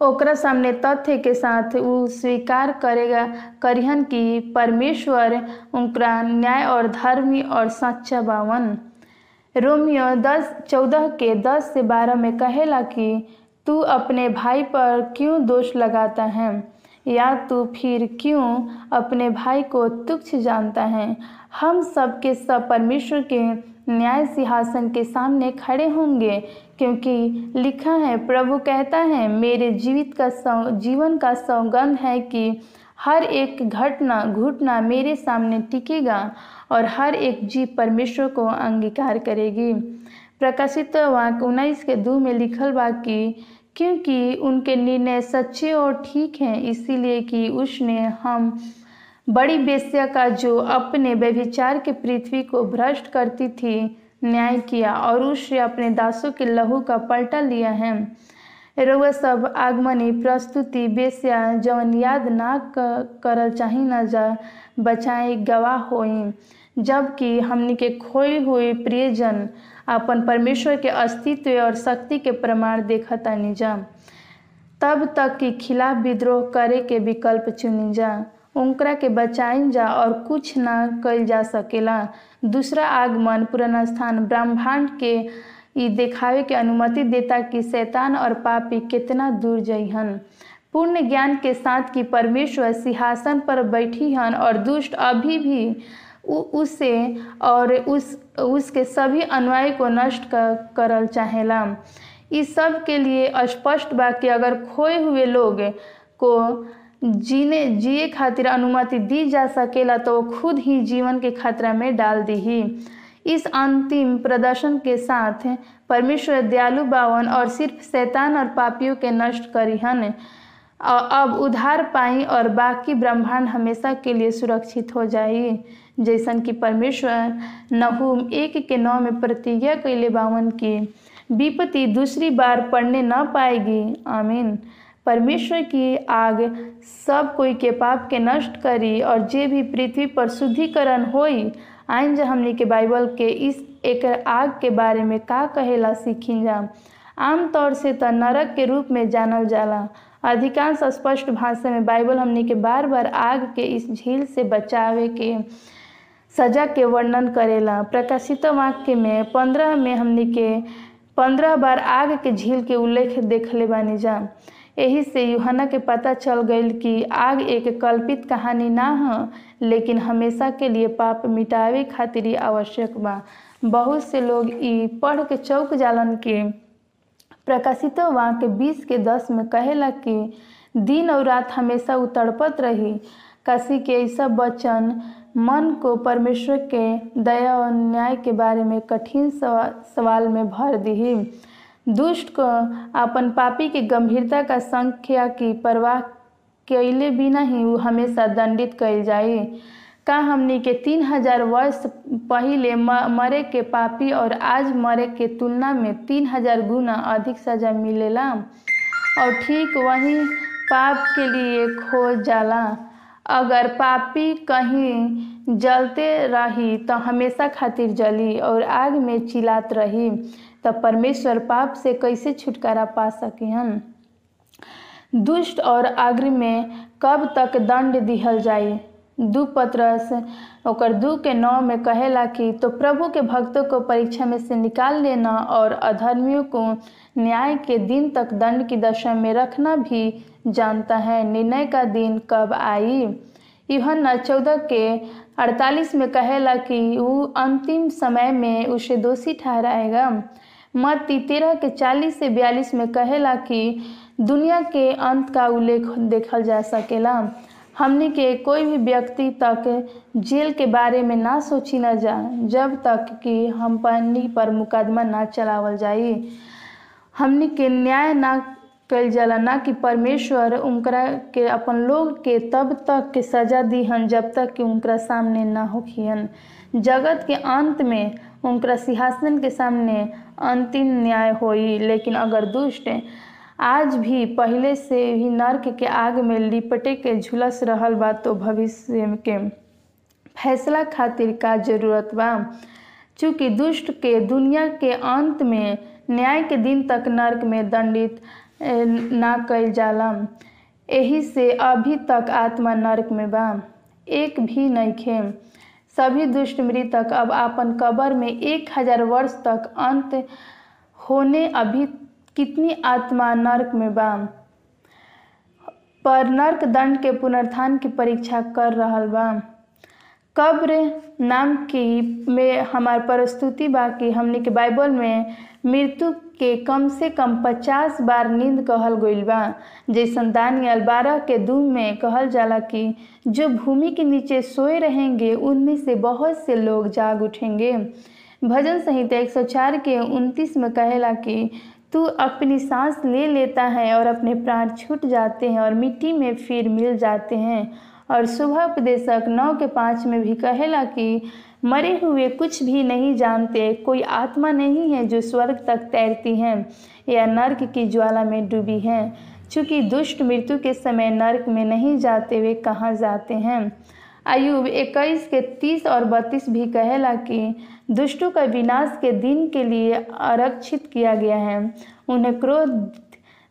ओकरा सामने तथ्य के साथ उ स्वीकार करेगा, करिहन कि परमेश्वर उनका न्याय और धर्मी और सच्चा बावन। रोमियो दस, चौदह के दस से बारह में कहेला कि, तू अपने भाई पर क्यों दोष लगाता है? या तू फिर क्यों अपने भाई को तुच्छ जानता है? हम सब के सब परमेश्वर के न्याय सिंहासन के सामने खड़े होंगे। क्योंकि लिखा है, प्रभु कहता है, मेरे जीवित का सौ जीवन का सौगंध है कि हर एक घटना घुटना मेरे सामने टिकेगा और हर एक जीव परमेश्वर को अंगीकार करेगी। प्रकाशित वाक्य उन्नीस के दो में लिखल वाक्य क्योंकि उनके निर्णय सच्चे और ठीक हैं, इसीलिए कि उसने हम बड़ी बेस्या का जो अपने व्यभिचार के पृथ्वी को भ्रष्ट करती थी न्याय किया और उससे अपने दासों के लहू का पलटा लिया है। रउआ सब आगमनी, प्रस्तुति, बेस्या, जवन याद ना करल चाही न जा बचाए गवाह होई। जबकि हमनी के खोई हुई प्रियजन अपन परमेश्वर के अस्तित्व और शक्ति के प्रमाण देखता निजा तब तक के खिलाफ विद्रोह करे के विकल्प चुनी जा। उनकरा के बचाइन जा और कुछ ना कल जा सकेला। दूसरा आगमन पुराना स्थान ब्रह्मांड के देखावे के अनुमति देता कि शैतान और पापी कितना दूर जइहन। पूर्ण ज्ञान के साथ कि परमेश्वर सिंहासन पर बैठी हन और दुष्ट अभी भी उसे और उस उसके सभी अनुयायी को नष्ट कर, करल चाहेला। इस सब के लिए स्पष्ट बा कि अगर खोए हुए लोग को जीने जिए खातिर अनुमति दी जा सकेला तो वो खुद ही जीवन के खतरा में डाल दी इस अंतिम प्रदर्शन के साथ परमेश्वर दयालु बावन और सिर्फ़ शैतान और पापियों के नष्ट करिहन अब उधार पाई और बाकी ब्रह्मांड हमेशा के लिए सुरक्षित हो जाई। जैसन कि परमेश्वर नहूम एक के नौ में प्रतिज्ञा कैले बावन की विपत्ति दूसरी बार पढ़ने न पाएगी। आमीन। परमेश्वर की आग सब कोई के पाप के नष्ट करी और जे भी पृथ्वी पर शुद्धिकरण होई जा हमनी के बाइबल के इस एक आग के बारे में का कहेला सीखी जा। आमतौर से तो नरक के रूप में जानल जाला। अधिकांश स्पष्ट भाषा में बाइबल हमनी के बार बार आग के इस झील से बचावे के सजा के वर्णन करेला। प्रकाशित वाक्य में पंद्रह में हमनी के पंद्रह बार आग के झील के उल्लेख देखले बानी जा। यही से यूहना के पता चल गई कि आग एक कल्पित कहानी ना हो लेकिन हमेशा के लिए पाप मिटावे खातिर ही आवश्यक बा। बहुत से लोग पढ़ के चौक जालन के प्रकाशित वाक्य बीस के दस में कहेला कि दिन और रात हमेशा उतड़पत रही। काशी के ऐसा वचन मन को परमेश्वर के दया और न्याय के बारे में कठिन सवा, सवाल में भर दी दुष्ट को अपन पापी के गंभीरता का संख्या की परवाह कैले बिना ही वो हमेशा दंडित कैल जाए का हमनी के तीन हज़ार वर्ष पहले मरे के पापी और आज मरे के तुलना में तीन हज़ार गुना अधिक सजा मिलेला। और ठीक वही पाप के लिए खो जाला। अगर पापी कहीं जलते रही तो हमेशा खातिर जली और आग में चिलात रही। तो परमेश्वर पाप से कैसे छुटकारा पा सकेहन? दुष्ट और अग्र में कब तक दंड दिहल जाए? दू पत्रस ओकर दू के नौ में कहेला कि तो प्रभु के भक्तों को परीक्षा में से निकाल लेना और अधर्मियों को न्याय के दिन तक दंड की दशा में रखना भी जानता है। निर्णय का दिन कब आई? यूहन्ना चौदह के अड़तालीस में कहेला कि वो अंतिम समय में उसे दोषी ठहराएगा। मत्ती तेरह के चालीस से बयालीस में कहेला कि दुनिया के अंत का उल्लेख देखल जा सकेला। हमने के कोई भी व्यक्ति तक जेल के बारे में ना सोची न जा, जब तक कि हम पन्नी पर मुकदमा ना चलावल जाई। हमने के न्याय ना कल जाला ना कि परमेश्वर उनकरा के अपन लोग के तब तक के सजा दीहन, जब तक कि उनकरा सामने ना होखियन। जगत के अंत में उनका सिंहासन के सामने अंतिम न्याय होई, लेकिन अगर दुष्ट आज भी पहले से ही नर्क के आग में लिपटे के झुलस रहल बा तो भविष्य के फैसला खातिर का ज़रूरत बा? चूँकि दुष्ट के दुनिया के अंत में न्याय के दिन तक नर्क में दंडित ना कल जाला। एही से अभी तक आत्मा नर्क में बा। एक भी नइखे सभी दुष्ट मृतक अब आपन कब्र में एक हज़ार वर्ष तक अंत होने अभी कितनी आत्मा नरक में बा पर नरक दंड के पुनरुत्थान की परीक्षा कर रहा बा कब्र नाम की में हमार प्रस्तुति बा कि हमने के बाइबल में मृत्यु के कम से कम पचास बार नींद कहल गईल बा। जैसन दानियल बारह के दू में कहल जाला कि, जो भूमि के नीचे सोए रहेंगे, उनमें से बहुत से लोग जाग उठेंगे। भजन संहिता एक सौ चार के उनतीस में कहेला कि, तू अपनी सांस ले लेता है और अपने प्राण छूट जाते हैं और मिट्टी में फिर मिल जाते हैं। और सुबह उपदेशक नौ के पाँच में भी कहेला कि, मरे हुए कुछ भी नहीं जानते, कोई आत्मा नहीं है जो स्वर्ग तक तैरती है, या नर्क की ज्वाला में डूबी है। चूँकि दुष्ट मृत्यु के समय नर्क में नहीं जाते, वे कहाँ जाते हैं? अयुब इक्कीस के तीस और बत्तीस भी कहेला कि, दुष्टों का विनाश के दिन के लिए आरक्षित किया गया है। उन्हें क्रोध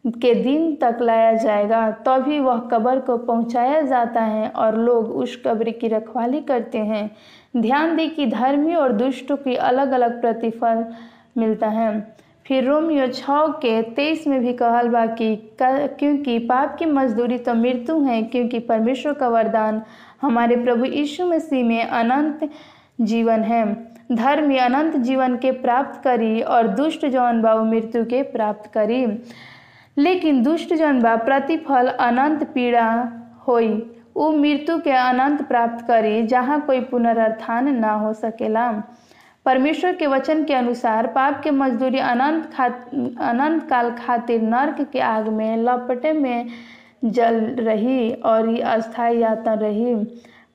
के दिन तक लाया जाएगा, तभी वह कब्र को पहुँचाया जाता है और लोग उस कब्र की रखवाली करते हैं। ध्यान दें कि धर्मी और दुष्टों की अलग अलग प्रतिफल मिलता है। फिर रोमियो छः के तेईस में भी कहल बा कि, क्योंकि पाप की मजदूरी तो मृत्यु है, क्योंकि परमेश्वर का वरदान हमारे प्रभु यीशु मसीह में अनंत जीवन है। धर्मी अनंत जीवन के प्राप्त करी और दुष्ट जौन बाबू मृत्यु के प्राप्त करी लेकिन दुष्ट जन बा प्रतिफल अनंत पीड़ा होई। उ मृत्यु के अनंत प्राप्त करी, जहाँ कोई पुनरुत्थान ना हो सकेला परमेश्वर के वचन के अनुसार पाप के मजदूरी अनंत खा अनंत काल खातिर नर्क के आग में, लपटे में जल रही और अस्थायी यातना रही।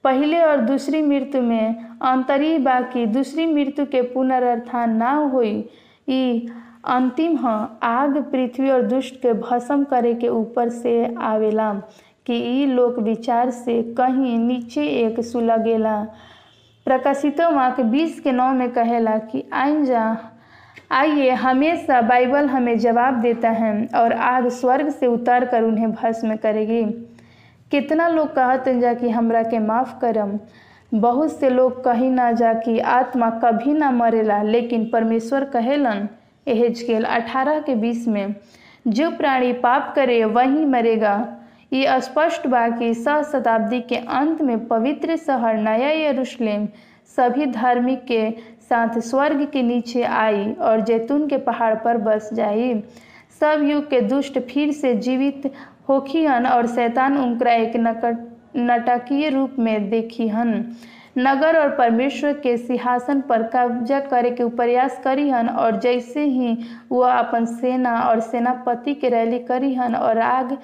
पहले और दूसरी मृत्यु में अंतरी बाकी दूसरी मृत्यु के पुनरुत्थान ना हुई, ई अंतिम ह, आग पृथ्वी और दुष्ट के भस्म करे के ऊपर से आवेला कि ई लोक विचार से कहीं नीचे एक सुलगेला। प्रकाशितो वाक बीस के नौ में कहेला कि, आइन जा, आइए, हमेशा बाइबल हमें जवाब देता है और आग स्वर्ग से उतार कर उन्हें भस्म करेगी। कितना लोग कहत जा कि हमरा के माफ़ करम। बहुत से लोग कही ना जा कि आत्मा कभी ना मरेला, लेकिन परमेश्वर कहेलन एहेजकेल अठारह के बीस में, जो प्राणी पाप करे, वही मरेगा। ये स्पष्ट बा कि सह शताब्दी के अंत में पवित्र शहर नया यरूशलेम सभी धार्मिक के साथ स्वर्ग के नीचे आई और जैतून के पहाड़ पर बस जाई। सब युग के दुष्ट फिर से जीवित होखी हन और शैतान उनका एक नकट नाटकीय रूप में देखीहन नगर और परमेश्वर के सिंहासन पर कब्जा करे के प्रयास करीहन और जैसे ही वह अपन सेना और सेनापति के रैली करीहन और आग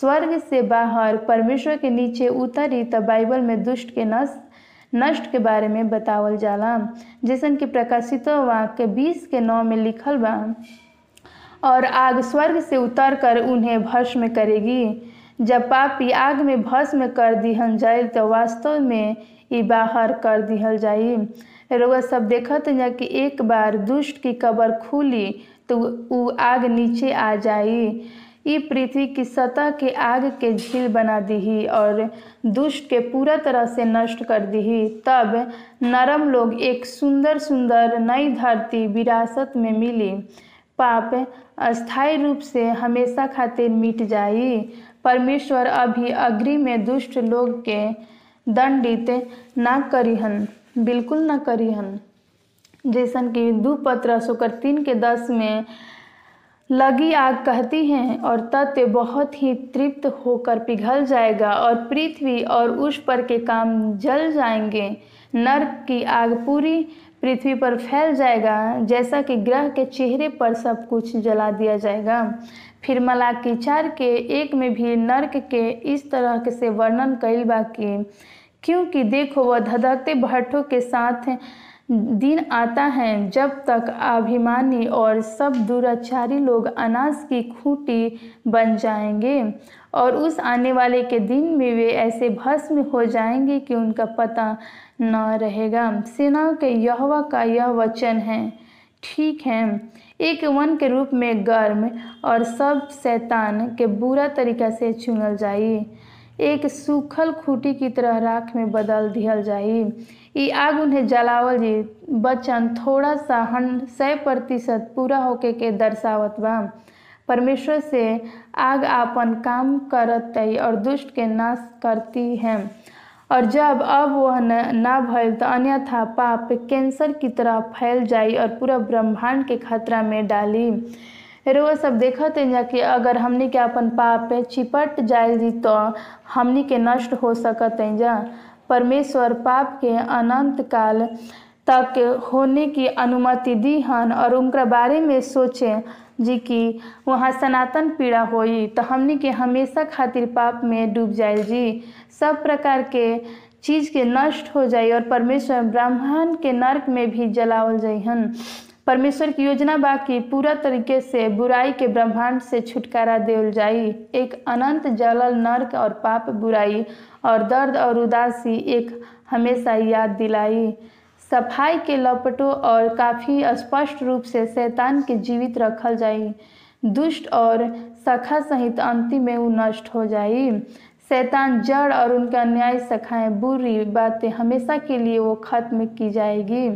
स्वर्ग से बाहर परमेश्वर के नीचे उतरी, तब बाइबल में दुष्ट के नष्ट नष्ट के बारे में बतावल जाला, जैसन कि प्रकाशित वाक्य बीस के नौ में लिखल बा, और आग स्वर्ग से उतर कर उन्हें भस्म करेगी। जब पापी आग में भस्म कर दिहल जाए तो वास्तव में बाहर कर दिहल जाई। रउआ सब देखत जा कि एक बार दुष्ट की कब्र खुली तो उ आग नीचे आ जाई। ई पृथ्वी की सतह के आग के झील बना दीही और दुष्ट के पूरा तरह से नष्ट कर दीही। तब नरम लोग एक सुंदर सुंदर नई धरती विरासत में मिली। पाप अस्थायी रूप से हमेशा खातिर मिट जाई। परमेश्वर अभी अग्रि में दुष्ट लोग के दंडित ना करीहन, बिल्कुल ना करीहन। जैसन कि दू पत्र तीन के दस में, लगी आग कहती हैं और तत्व बहुत ही तृप्त होकर पिघल जाएगा और पृथ्वी और उस पर के काम जल जाएँगे। नर्क की आग पूरी पृथ्वी पर फैल जाएगा, जैसा कि ग्रह के चेहरे पर सब कुछ जला दिया जाएगा। फिर मलाकी चार के एक में भी नर्क के इस तरह के से वर्णन कैल बा कि, क्योंकि देखो वह धधकते भट्ठों के साथ दिन आता है, जब तक अभिमानी और सब दुराचारी लोग अनाज की खूंटी बन जाएँगे। और उस आने वाले के दिन में वे ऐसे भस्म हो जाएँगे कि उनका पता न रहेगा। सेनाओं के यहवा का यह वचन है, ठीक है एक वन के रूप में गर्म और सब शैतान के बुरा तरीका से चुनल जाई। एक सूखल खूटी की तरह राख में बदल दिहल जाई। ई आग उन्हें जलावल जी। वचन थोड़ा सा हन सौ प्रतिशत पूरा होके के दर्शावत बा। परमेश्वर से आग आपन काम करत और दुष्ट के नाश करती है। और जब अब वह न, ना तो अन्यथा पाप कैंसर की तरह फैल जाई और पूरा ब्रह्मांड के खतरा में डाली। रोज सब देखत हैं कि अगर हमनी के अपन पाप चिपट जाए तो हमनी के नष्ट हो सकत हैं जा परमेश्वर पाप के अनंत काल तक होने की अनुमति दी हन और उनका बारे में सोचें जी कि वहाँ सनातन पीड़ा होई तो हमनी के हमेशा खातिर पाप में डूब जाए जी सब प्रकार के चीज़ के नष्ट हो जाए और परमेश्वर ब्राह्मण के नर्क में भी जलावल जाइहन परमेश्वर की योजना बा कि पूरा तरीके से बुराई के ब्रह्मांड से छुटकारा देवल जाई। एक अनंत जलल नर्क और पाप बुराई और दर्द और उदासी एक हमेशा याद दिलाई। सफ़ाई के लपटों और काफ़ी स्पष्ट रूप से शैतान के जीवित रखल जाई। दुष्ट और सखा सहित अंतिम में वो नष्ट हो जाई। शैतान जड़ और उनका न्याय सखाएँ बुरी बातें हमेशा के लिए वो खत्म की जाएगी।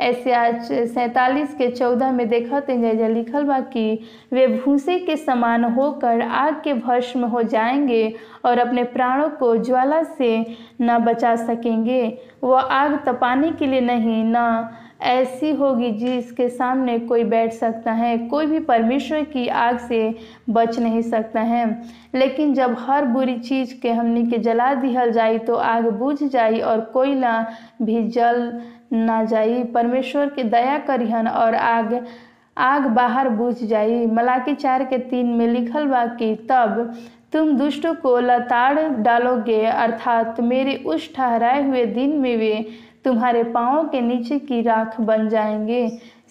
ऐसे आज सैतालीस के चौदह में देखा तेजा लिखल बा कि वे भूसे के समान होकर आग के भस्म हो जाएँगे और अपने प्राणों को ज्वाला से न बचा सकेंगे। वह आग तपाने के लिए नहीं, न ऐसी होगी जिसके सामने कोई बैठ सकता है, कोई भी परमेश्वर की आग से बच नहीं सकता है। लेकिन जब हर बुरी चीज़ के हमने के जला दिहल जाई तो आग बुझ जाई और कोयला भी जल ना जाई। परमेश्वर की दया करिहन और आग आग बाहर बुझ जाई। मलाकी चार के तीन में लिखल बा कि तब तुम दुष्टों को लताड़ डालोगे, अर्थात मेरे उस ठहराए हुए दिन में वे तुम्हारे पाँव के नीचे की राख बन जाएँगे।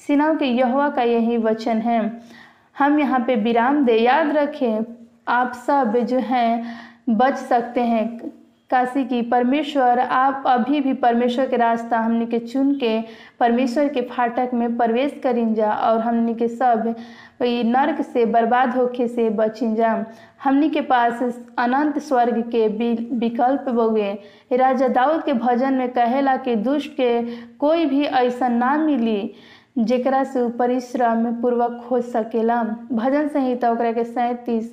सिना के यहवा का यही वचन है। हम यहाँ पे विराम दे, याद रखें, आप सब जो हैं, बच सकते हैं। काशी की परमेश्वर, आप अभी भी परमेश्वर के रास्ता हमने के चुन के परमेश्वर के फाटक में प्रवेश करिन जा और हमने के सब नर्क से, बर्बाद होके से बचिन जा। हमनी के पास अनंत स्वर्ग के विकल्प बोगे राजा दाऊद के भजन में कहेला कि दुष्ट के कोई भी ऐसा ना मिली। जेकरा से परिश्रम पूर्वक हो सकेला भजन संहिता के सैंतीस,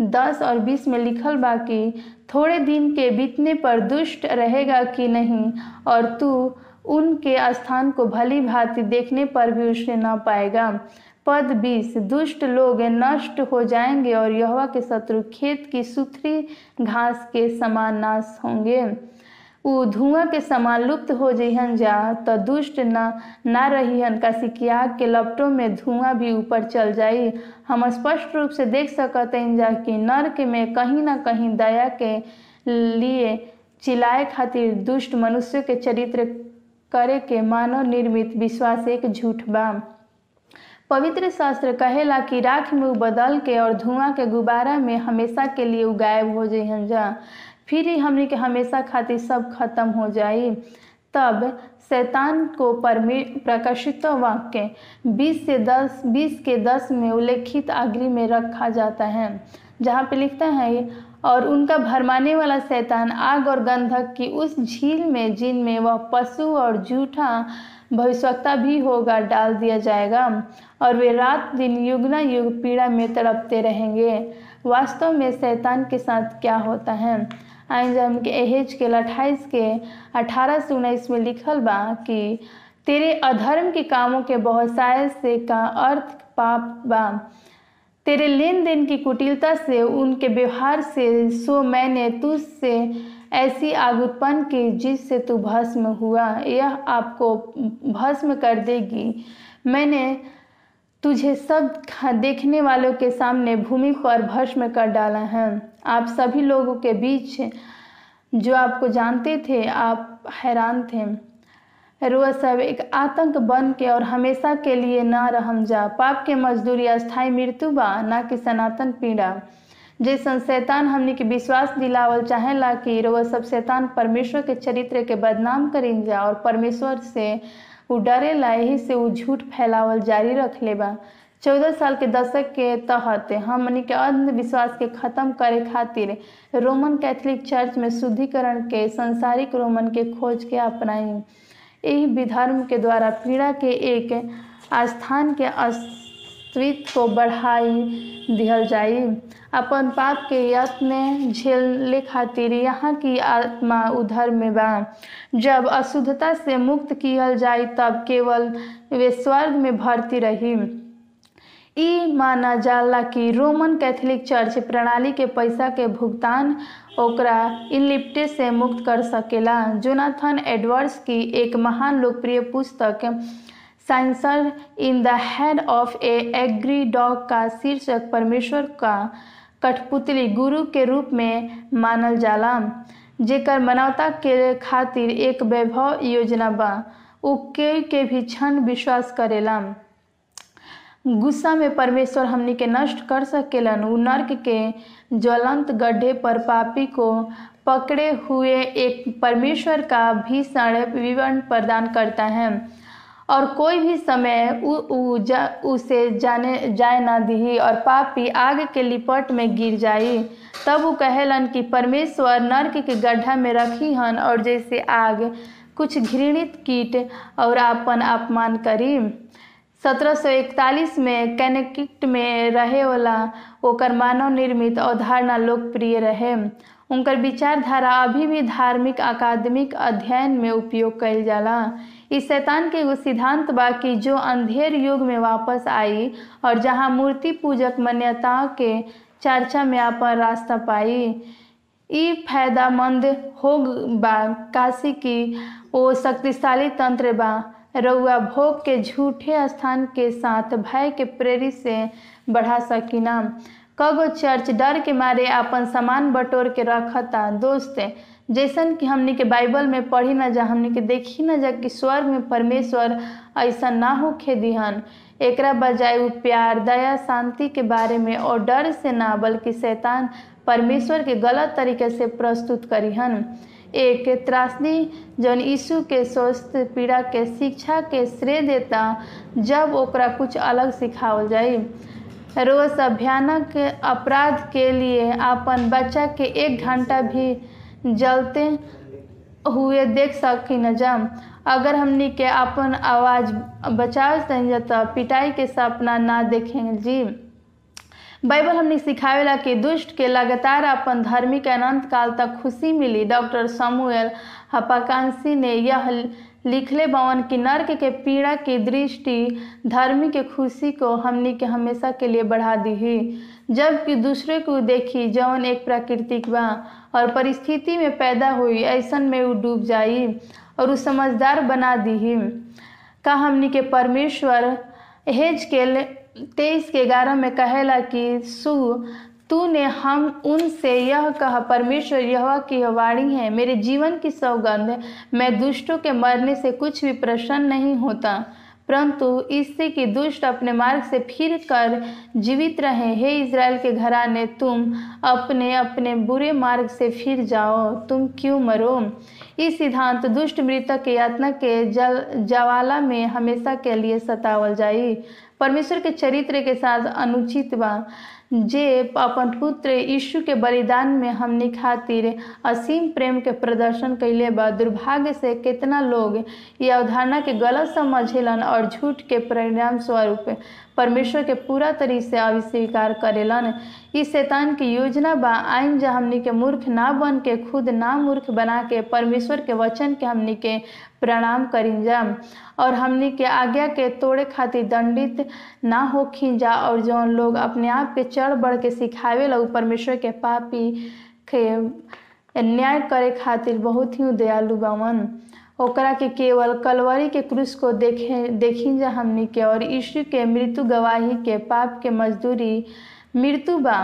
दस और बीस में लिखल बा कि, थोड़े दिन के बीतने पर दुष्ट रहेगा कि नहीं, और तू उनके स्थान को भली भांति देखने पर भी उसे न पाएगा। पद बीस, दुष्ट लोग नष्ट हो जाएँगे और यहोवा के शत्रु खेत की सुथरी घास के समान नाश होंगे। उ धुआँ के समान लुप्त हो जइहन जा तो दुष्ट ना ना रहीहन। काशी की आग के लपटों में धुआँ भी ऊपर चल जाई। हम स्पष्ट रूप से देख सकते हैं जा कि नर्क में कहीं ना कहीं दया के लिए चिल्लाए खातिर दुष्ट मनुष्य के चरित्र करे के मानव निर्मित विश्वास एक झूठ बा। पवित्र शास्त्र कहेला कि राख में बदल के और धुआँ के गुब्बारा में हमेशा के लिए गायब हो जइहन जा। फिर ही हमने के हमेशा खातिर सब खत्म हो जाई तब शैतान को परमे, प्रकाशित वाक्य 20 से 10 20 के 10 में उल्लेखित आगरी में रखा जाता है, जहाँ पे लिखता है, और उनका भरमाने वाला शैतान आग और गंधक की उस झील में, जिनमें वह पशु और जूठा भविष्यता भी होगा, डाल दिया जाएगा, और वे रात दिन युगना युग पीड़ा में तड़पते रहेंगे। वास्तव में शैतान के साथ क्या होता है? आइंजम के एहेज के अट्ठाईस के अठारह से उन्नीस में लिखल बा कि तेरे अधर्म के कामों के बहुसाय से का अर्थ पाप बा। तेरे लेन देन की कुटिलता से, उनके व्यवहार से, सो मैंने तुझसे ऐसी आग उत्पन्न की जिससे तू भस्म हुआ। यह आपको भस्म कर देगी। मैंने तुझे सब देखने वालों के सामने भूमि पर भस्म कर डाला है। आप सभी लोगों के बीच जो आपको जानते थे, आप हैरान थे। रोज सब एक आतंक बन के और हमेशा के लिए ना रहम जा। पाप के मजदूरी अस्थाई मृत्यु बा, ना कि सनातन पीड़ा। जैसन शैतान हमने के विश्वास दिलावल चाहेला कि रोज सब शैतान परमेश्वर के चरित्र के बदनाम करीन जा और परमेश्वर से उ डरे यही से उ झूठ फैलावल जारी रख लेबा चौदह साल के दशक के तहत हमनी के अंधविश्वास के खत्म करे खातिर रोमन कैथोलिक चर्च में शुद्धिकरण के, संसारिक रोमन के खोज के अपनाई। यही विधर्म के द्वारा पीड़ा के एक स्थान के अस्तित्व को बढ़ाई, दिहल जाई। अपन पाप के यत्न झेले खातिर यहाँ की आत्मा उधर में बा। जब अशुद्धता से मुक्त कियल जाई, तब केवल वे स्वर्ग में भर्ती रही। ई माना जाला कि रोमन कैथोलिक चर्च प्रणाली के पैसा के भुगतान ओकरा इनलिप्टे से मुक्त कर सकेला। जोनाथन एडवर्ड्स की एक महान लोकप्रिय पुस्तक साइंसर in the head of a angry dog का शीर्षक परमेश्वर का कठपुतली गुरु के रूप में मानल जाला। जेकर मानवता के खातिर एक वैभव योजना बा उ के, के भी क्षण विश्वास करेला। गुस्सा में परमेश्वर हमनी के नष्ट कर सकेलन। उ नर्क के ज्वलंत गड्ढे पर पापी को पकड़े हुए एक परमेश्वर का भीषण विवरण प्रदान करता है। और कोई भी समय उ, उ, जा, उसे जाने जाए ना दी और पापी आग के लिपट में गिर जाई। तब वो कहेलन कि परमेश्वर नर्क के गड्ढा में रखी हन और जैसे आग कुछ घृणित कीट और अपन अपमान करी। 1741 में कैनेकिट में रहे वाला ओकर मानव निर्मित अवधारणा लोकप्रिय रहे। उनकर विचारधारा अभी भी धार्मिक अकादमिक अध्ययन में उपयोग कइल जाला। इस शैतान के एगो सिद्धांत बा जो अंधेर युग में वापस आई और जहाँ मूर्ति पूजक मान्यताओं के चर्चा में अपन रास्ता पाई, ई फायदामंद हो बा। काशी की ओ शक्तिशाली तंत्र बा। रउआ भोग के झूठे स्थान के साथ भय के प्रेरित से बढ़ा सकी सकीना। कगो चर्च डर के मारे अपन सामान बटोर के रखता, दोस्त जैसन कि हमनी के बाइबल में पढ़ी न जा, हमनी के देखी न जा कि स्वर्ग में परमेश्वर ऐसा ना होखे दिहन। एकरा बजाय उ प्यार, दया, शांति के बारे में और डर से ना, बल्कि शैतान परमेश्वर के गलत तरीके से प्रस्तुत करीहन। एक त्रासदी जौन यीशु के स्वस्थ पीड़ा के शिक्षा के श्रेय देता, जब ओकरा कुछ अलग सिखावल जाई। रोज भयानक अपराध के लिए अपन बच्चा के एक घंटा भी जलते हुए देख सकी न जा अगर हमनी के अपन आवाज़ बचाव तो पिटाई के सपना ना देखेंगे जी बाइबल हमने सिखावेला कि दुष्ट के लगातार अपन धार्मिक अनंत काल तक खुशी मिली। डॉक्टर समूएल हपाकांसी ने यह लिखले बवन कि नर्क के पीड़ा की दृष्टि धर्मी के खुशी को हमनी के हमेशा के लिए बढ़ा दी जबकि दूसरे को देखी, जौन एक प्राकृतिक बा, और परिस्थिति में पैदा हुई, ऐसन में वो डूब जाई और उ समझदार बना दी का हमनी के परमेश्वर हेज के तेईस के ग्यारह में कहेला कि, सु, तूने हम उनसे यह कहा, परमेश्वर यह की वाणी है, मेरे जीवन की सौगंध, मैं दुष्टों के मरने से कुछ भी प्रसन्न नहीं होता। परंतु इससे कि दुष्ट अपने मार्ग से फिर कर जीवित रहे। हे इसराइल के घराने, तुम अपने अपने बुरे मार्ग से फिर जाओ। तुम क्यों मरो? इस सिद्धांत दुष्ट मृतक के यातना के जल, जवाला में हमेशा के लिए सतावल जाई। परमेश्वर के चरित्र के साथ अनुचित बा। जे अपन पुत्र यीशु के बलिदान में हमनी खातिर असीम प्रेम के प्रदर्शन कैले बा दुर्भाग्य से कितना लोग ये अवधारणा के गलत समझेलन और झूठ के परिणाम स्वरूप परमेश्वर के पूरा तरीके से अविस्वीकार करेलन। इस शैतान की योजना बा आइन जा हमनी के मूर्ख ना बन के खुद ना मूर्ख बना के परमेश्वर के वचन के हमनी के प्रणाम करी जा और हमनी के आज्ञा के तोड़े खातिर दंडित ना होखी जा और जौन लोग अपने आप के चढ़ बढ़ के सिखावे लोग परमेश्वर के पापी के न्याय करे खातिर बहुत ही दयालु बावन ओकरा के केवल कलवरी के क्रूस को देखे देखी जा हमनी के और ईश्वर के मृत्यु गवाही के पाप के मजदूरी मृत्यु बा।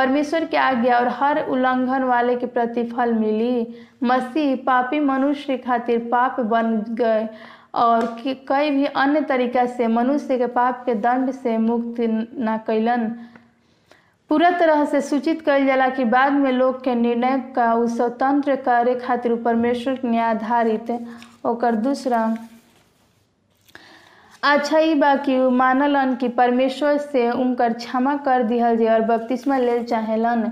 परमेश्वर की आज्ञा और हर उल्लंघन वाले के प्रतिफल मिली। मसीह पापी मनुष्य खातिर पाप बन गए और कई भी अन्य तरीका से मनुष्य के पाप के दंड से मुक्त न कैलन पूरा तरह से सूचित कल जाला कि बाद में लोग के निर्णय का उ स्वतंत्र करे खातिर परमेश्वर के आधारित। ओकर दूसरा अच्छा ही बा कि मानलन कि परमेश्वर से उनकर क्षमा कर दिहल जाए और बपतिस्मा ले चाहेलन।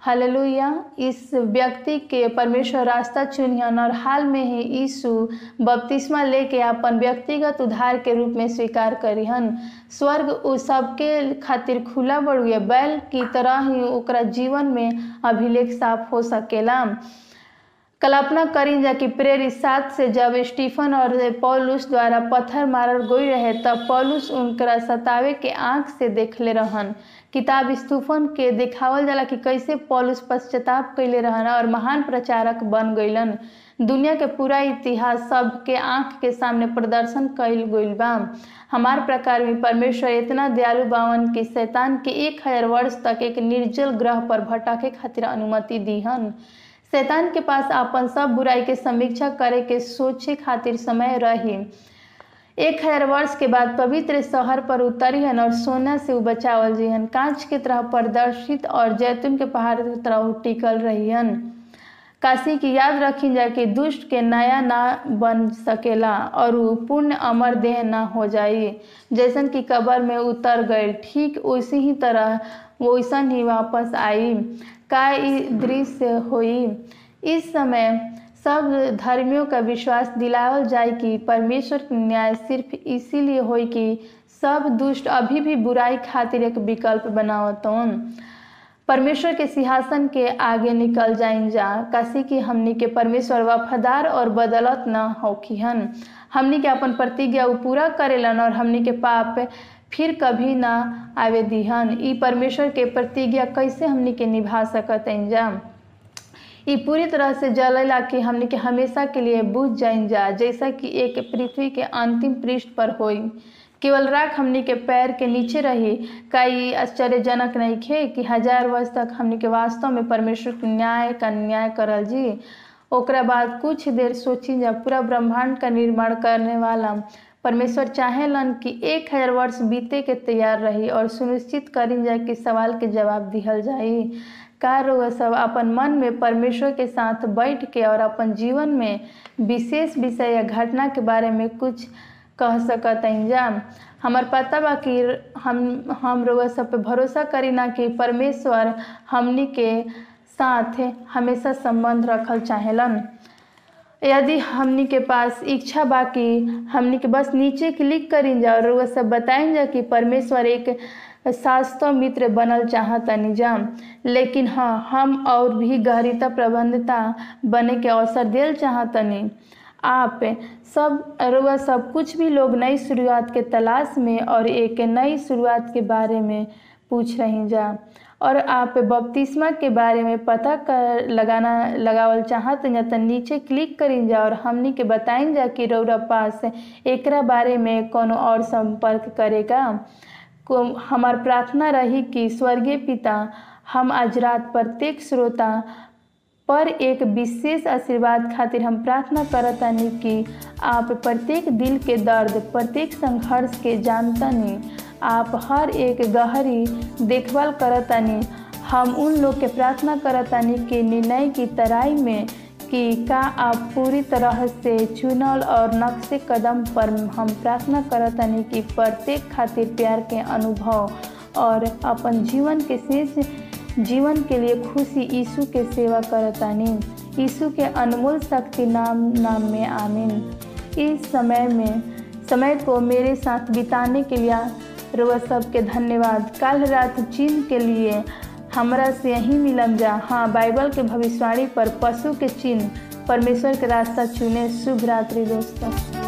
हालेलुया। इस व्यक्ति के परमेश्वर रास्ता चुनियन और हाल में ही यीशु बपतिस्मा लेके अपन व्यक्तिगत उद्धार के रूप में स्वीकार करिहन। स्वर्ग उ सबके खातिर खुला बड़ुए बैल की तरह ही ओकरा जीवन में अभिलेख साफ़ हो सकेला। कल्पना करी जा कि प्रेरित सात से जब स्टीफन और पौलुस द्वारा पत्थर मारल गई रहे, तब पौलुस उनकरा सतावे के आँख से देखले रहन। किताब स्तूफन के दिखावल जाला कि कैसे पौलुस पश्चाताप कैले रहन और महान प्रचारक बन गईलन दुनिया के पूरा इतिहास सबके आँख के सामने प्रदर्शन कैल गईल बा। हमार प्रकार में परमेश्वर इतना दयालु बावन कि शैतान के एक हज़ार वर्ष तक एक निर्जल ग्रह पर भटके खातिर अनुमति दीहन। शैतान के पास अपन सब बुराई के समीक्षा करे के सोचे खातिर समय रही। एक हज़ार वर्ष के बाद पवित्र शहर पर उतरिहन और सोना से उ बचावल जिहन। कांच के तरह प्रदर्शित और जैतून के पहाड़ की तरह टिकल रहियन काशी की याद रखी जा कि दुष्ट के नया ना बन सकेला और वो पूर्ण अमर देह ना हो जाई। जैसन कि कबर में उतर गए, ठीक उसी ही तरह वैसन ही वापस आई। का दृश्य हुई? इस समय सब धर्मियों का विश्वास दिलावल जाए कि परमेश्वर के न्याय सिर्फ़ इसीलिए हो कि सब दुष्ट अभी भी बुराई खातिर एक विकल्प बनावतन। परमेश्वर के सिंहासन के आगे निकल जाइन जा। काशी की हमनी के परमेश्वर वफादार और बदलत न होखिहन हमनी के अपन प्रतिज्ञा पूरा करेलन और हमनी के पाप फिर कभी ना आवे दिहन। ई परमेश्वर के प्रतिज्ञा कैसे हमनी के निभा सकत जा ई पूरी तरह से जलेला कि हमने के हमेशा के लिए बुझ जाइन जा, जैसा कि एक पृथ्वी के अंतिम पृष्ठ पर हो केवल राख हमने के पैर के नीचे रही का ई आश्चर्यजनक नहीं खे कि हज़ार वर्ष तक हमने के वास्तव में परमेश्वर के न्याय का न्याय करल जी। ओकरा बाद कुछ देर सोची जा पूरा ब्रह्मांड का निर्माण करने वाला। परमेश्वर चाहेलन कि एक हज़ार वर्ष बीते के तैयार रही और सुनिश्चित करी जाए कि सवाल के जवाब दिहल जाई। का रोग सब अपन मन में परमेश्वर के साथ बैठ के और अपन जीवन में विशेष विषय या घटना के बारे में कुछ कह सकत जा हमार पता बा कि हम हम रोग सब पे भरोसा करी ना कि परमेश्वर हमनी के साथ हमेशा संबंध रखल चाहेलन। यदि हमनी के पास इच्छा बा कि हमनी के बस नीचे क्लिक करी जा और सब बताइन जा कि परमेश्वर एक शास्त्र मित्र बनल चाहतनी जा। लेकिन हाँ हम और भी गहरीता प्रबंधता बने के अवसर दिल चाहतनी आप सब रुआ सब कुछ भी लोग नई शुरुआत के तलाश में और एक नई शुरुआत के बारे में पूछ रही जा। और आप बपतिस्मा के बारे में पता कर लगाना, लगावल चाहत तो नीचे क्लिक करी जा और हमनी के बताइन जा कि रौरा पास एकरा बारे में कोनो और संपर्क करेगा? को हमार प्रार्थना रही कि स्वर्गीय पिता, हम आज रात प्रत्येक श्रोता पर एक विशेष आशीर्वाद खातिर हम प्रार्थना करतानी कि आप प्रत्येक दिल के दर्द, प्रत्येक संघर्ष के जानतानी आप हर एक गहरी देखभाल करतानी हम उन लोग के प्रार्थना करतानी कि निर्णय की तराई में कि का आप पूरी तरह से चुनल और नक्शे कदम पर हम प्रार्थना करतानी कि प्रत्येक खातिर प्यार के अनुभव और अपन जीवन के शेष जीवन के लिए खुशी यीशु के सेवा करतानी यीशु के अनमोल शक्ति नाम नाम में आमीन। इस समय में, समय को मेरे साथ बिताने के लिए रोआ सबके धन्यवाद। कल रात चीन के लिए हमरा से यही मिलम जा। हाँ बाइबल के भविष्यवाणी पर पशु के चिन्ह परमेश्वर के रास्ता चुने। शुभ रात्रि, दोस्तों।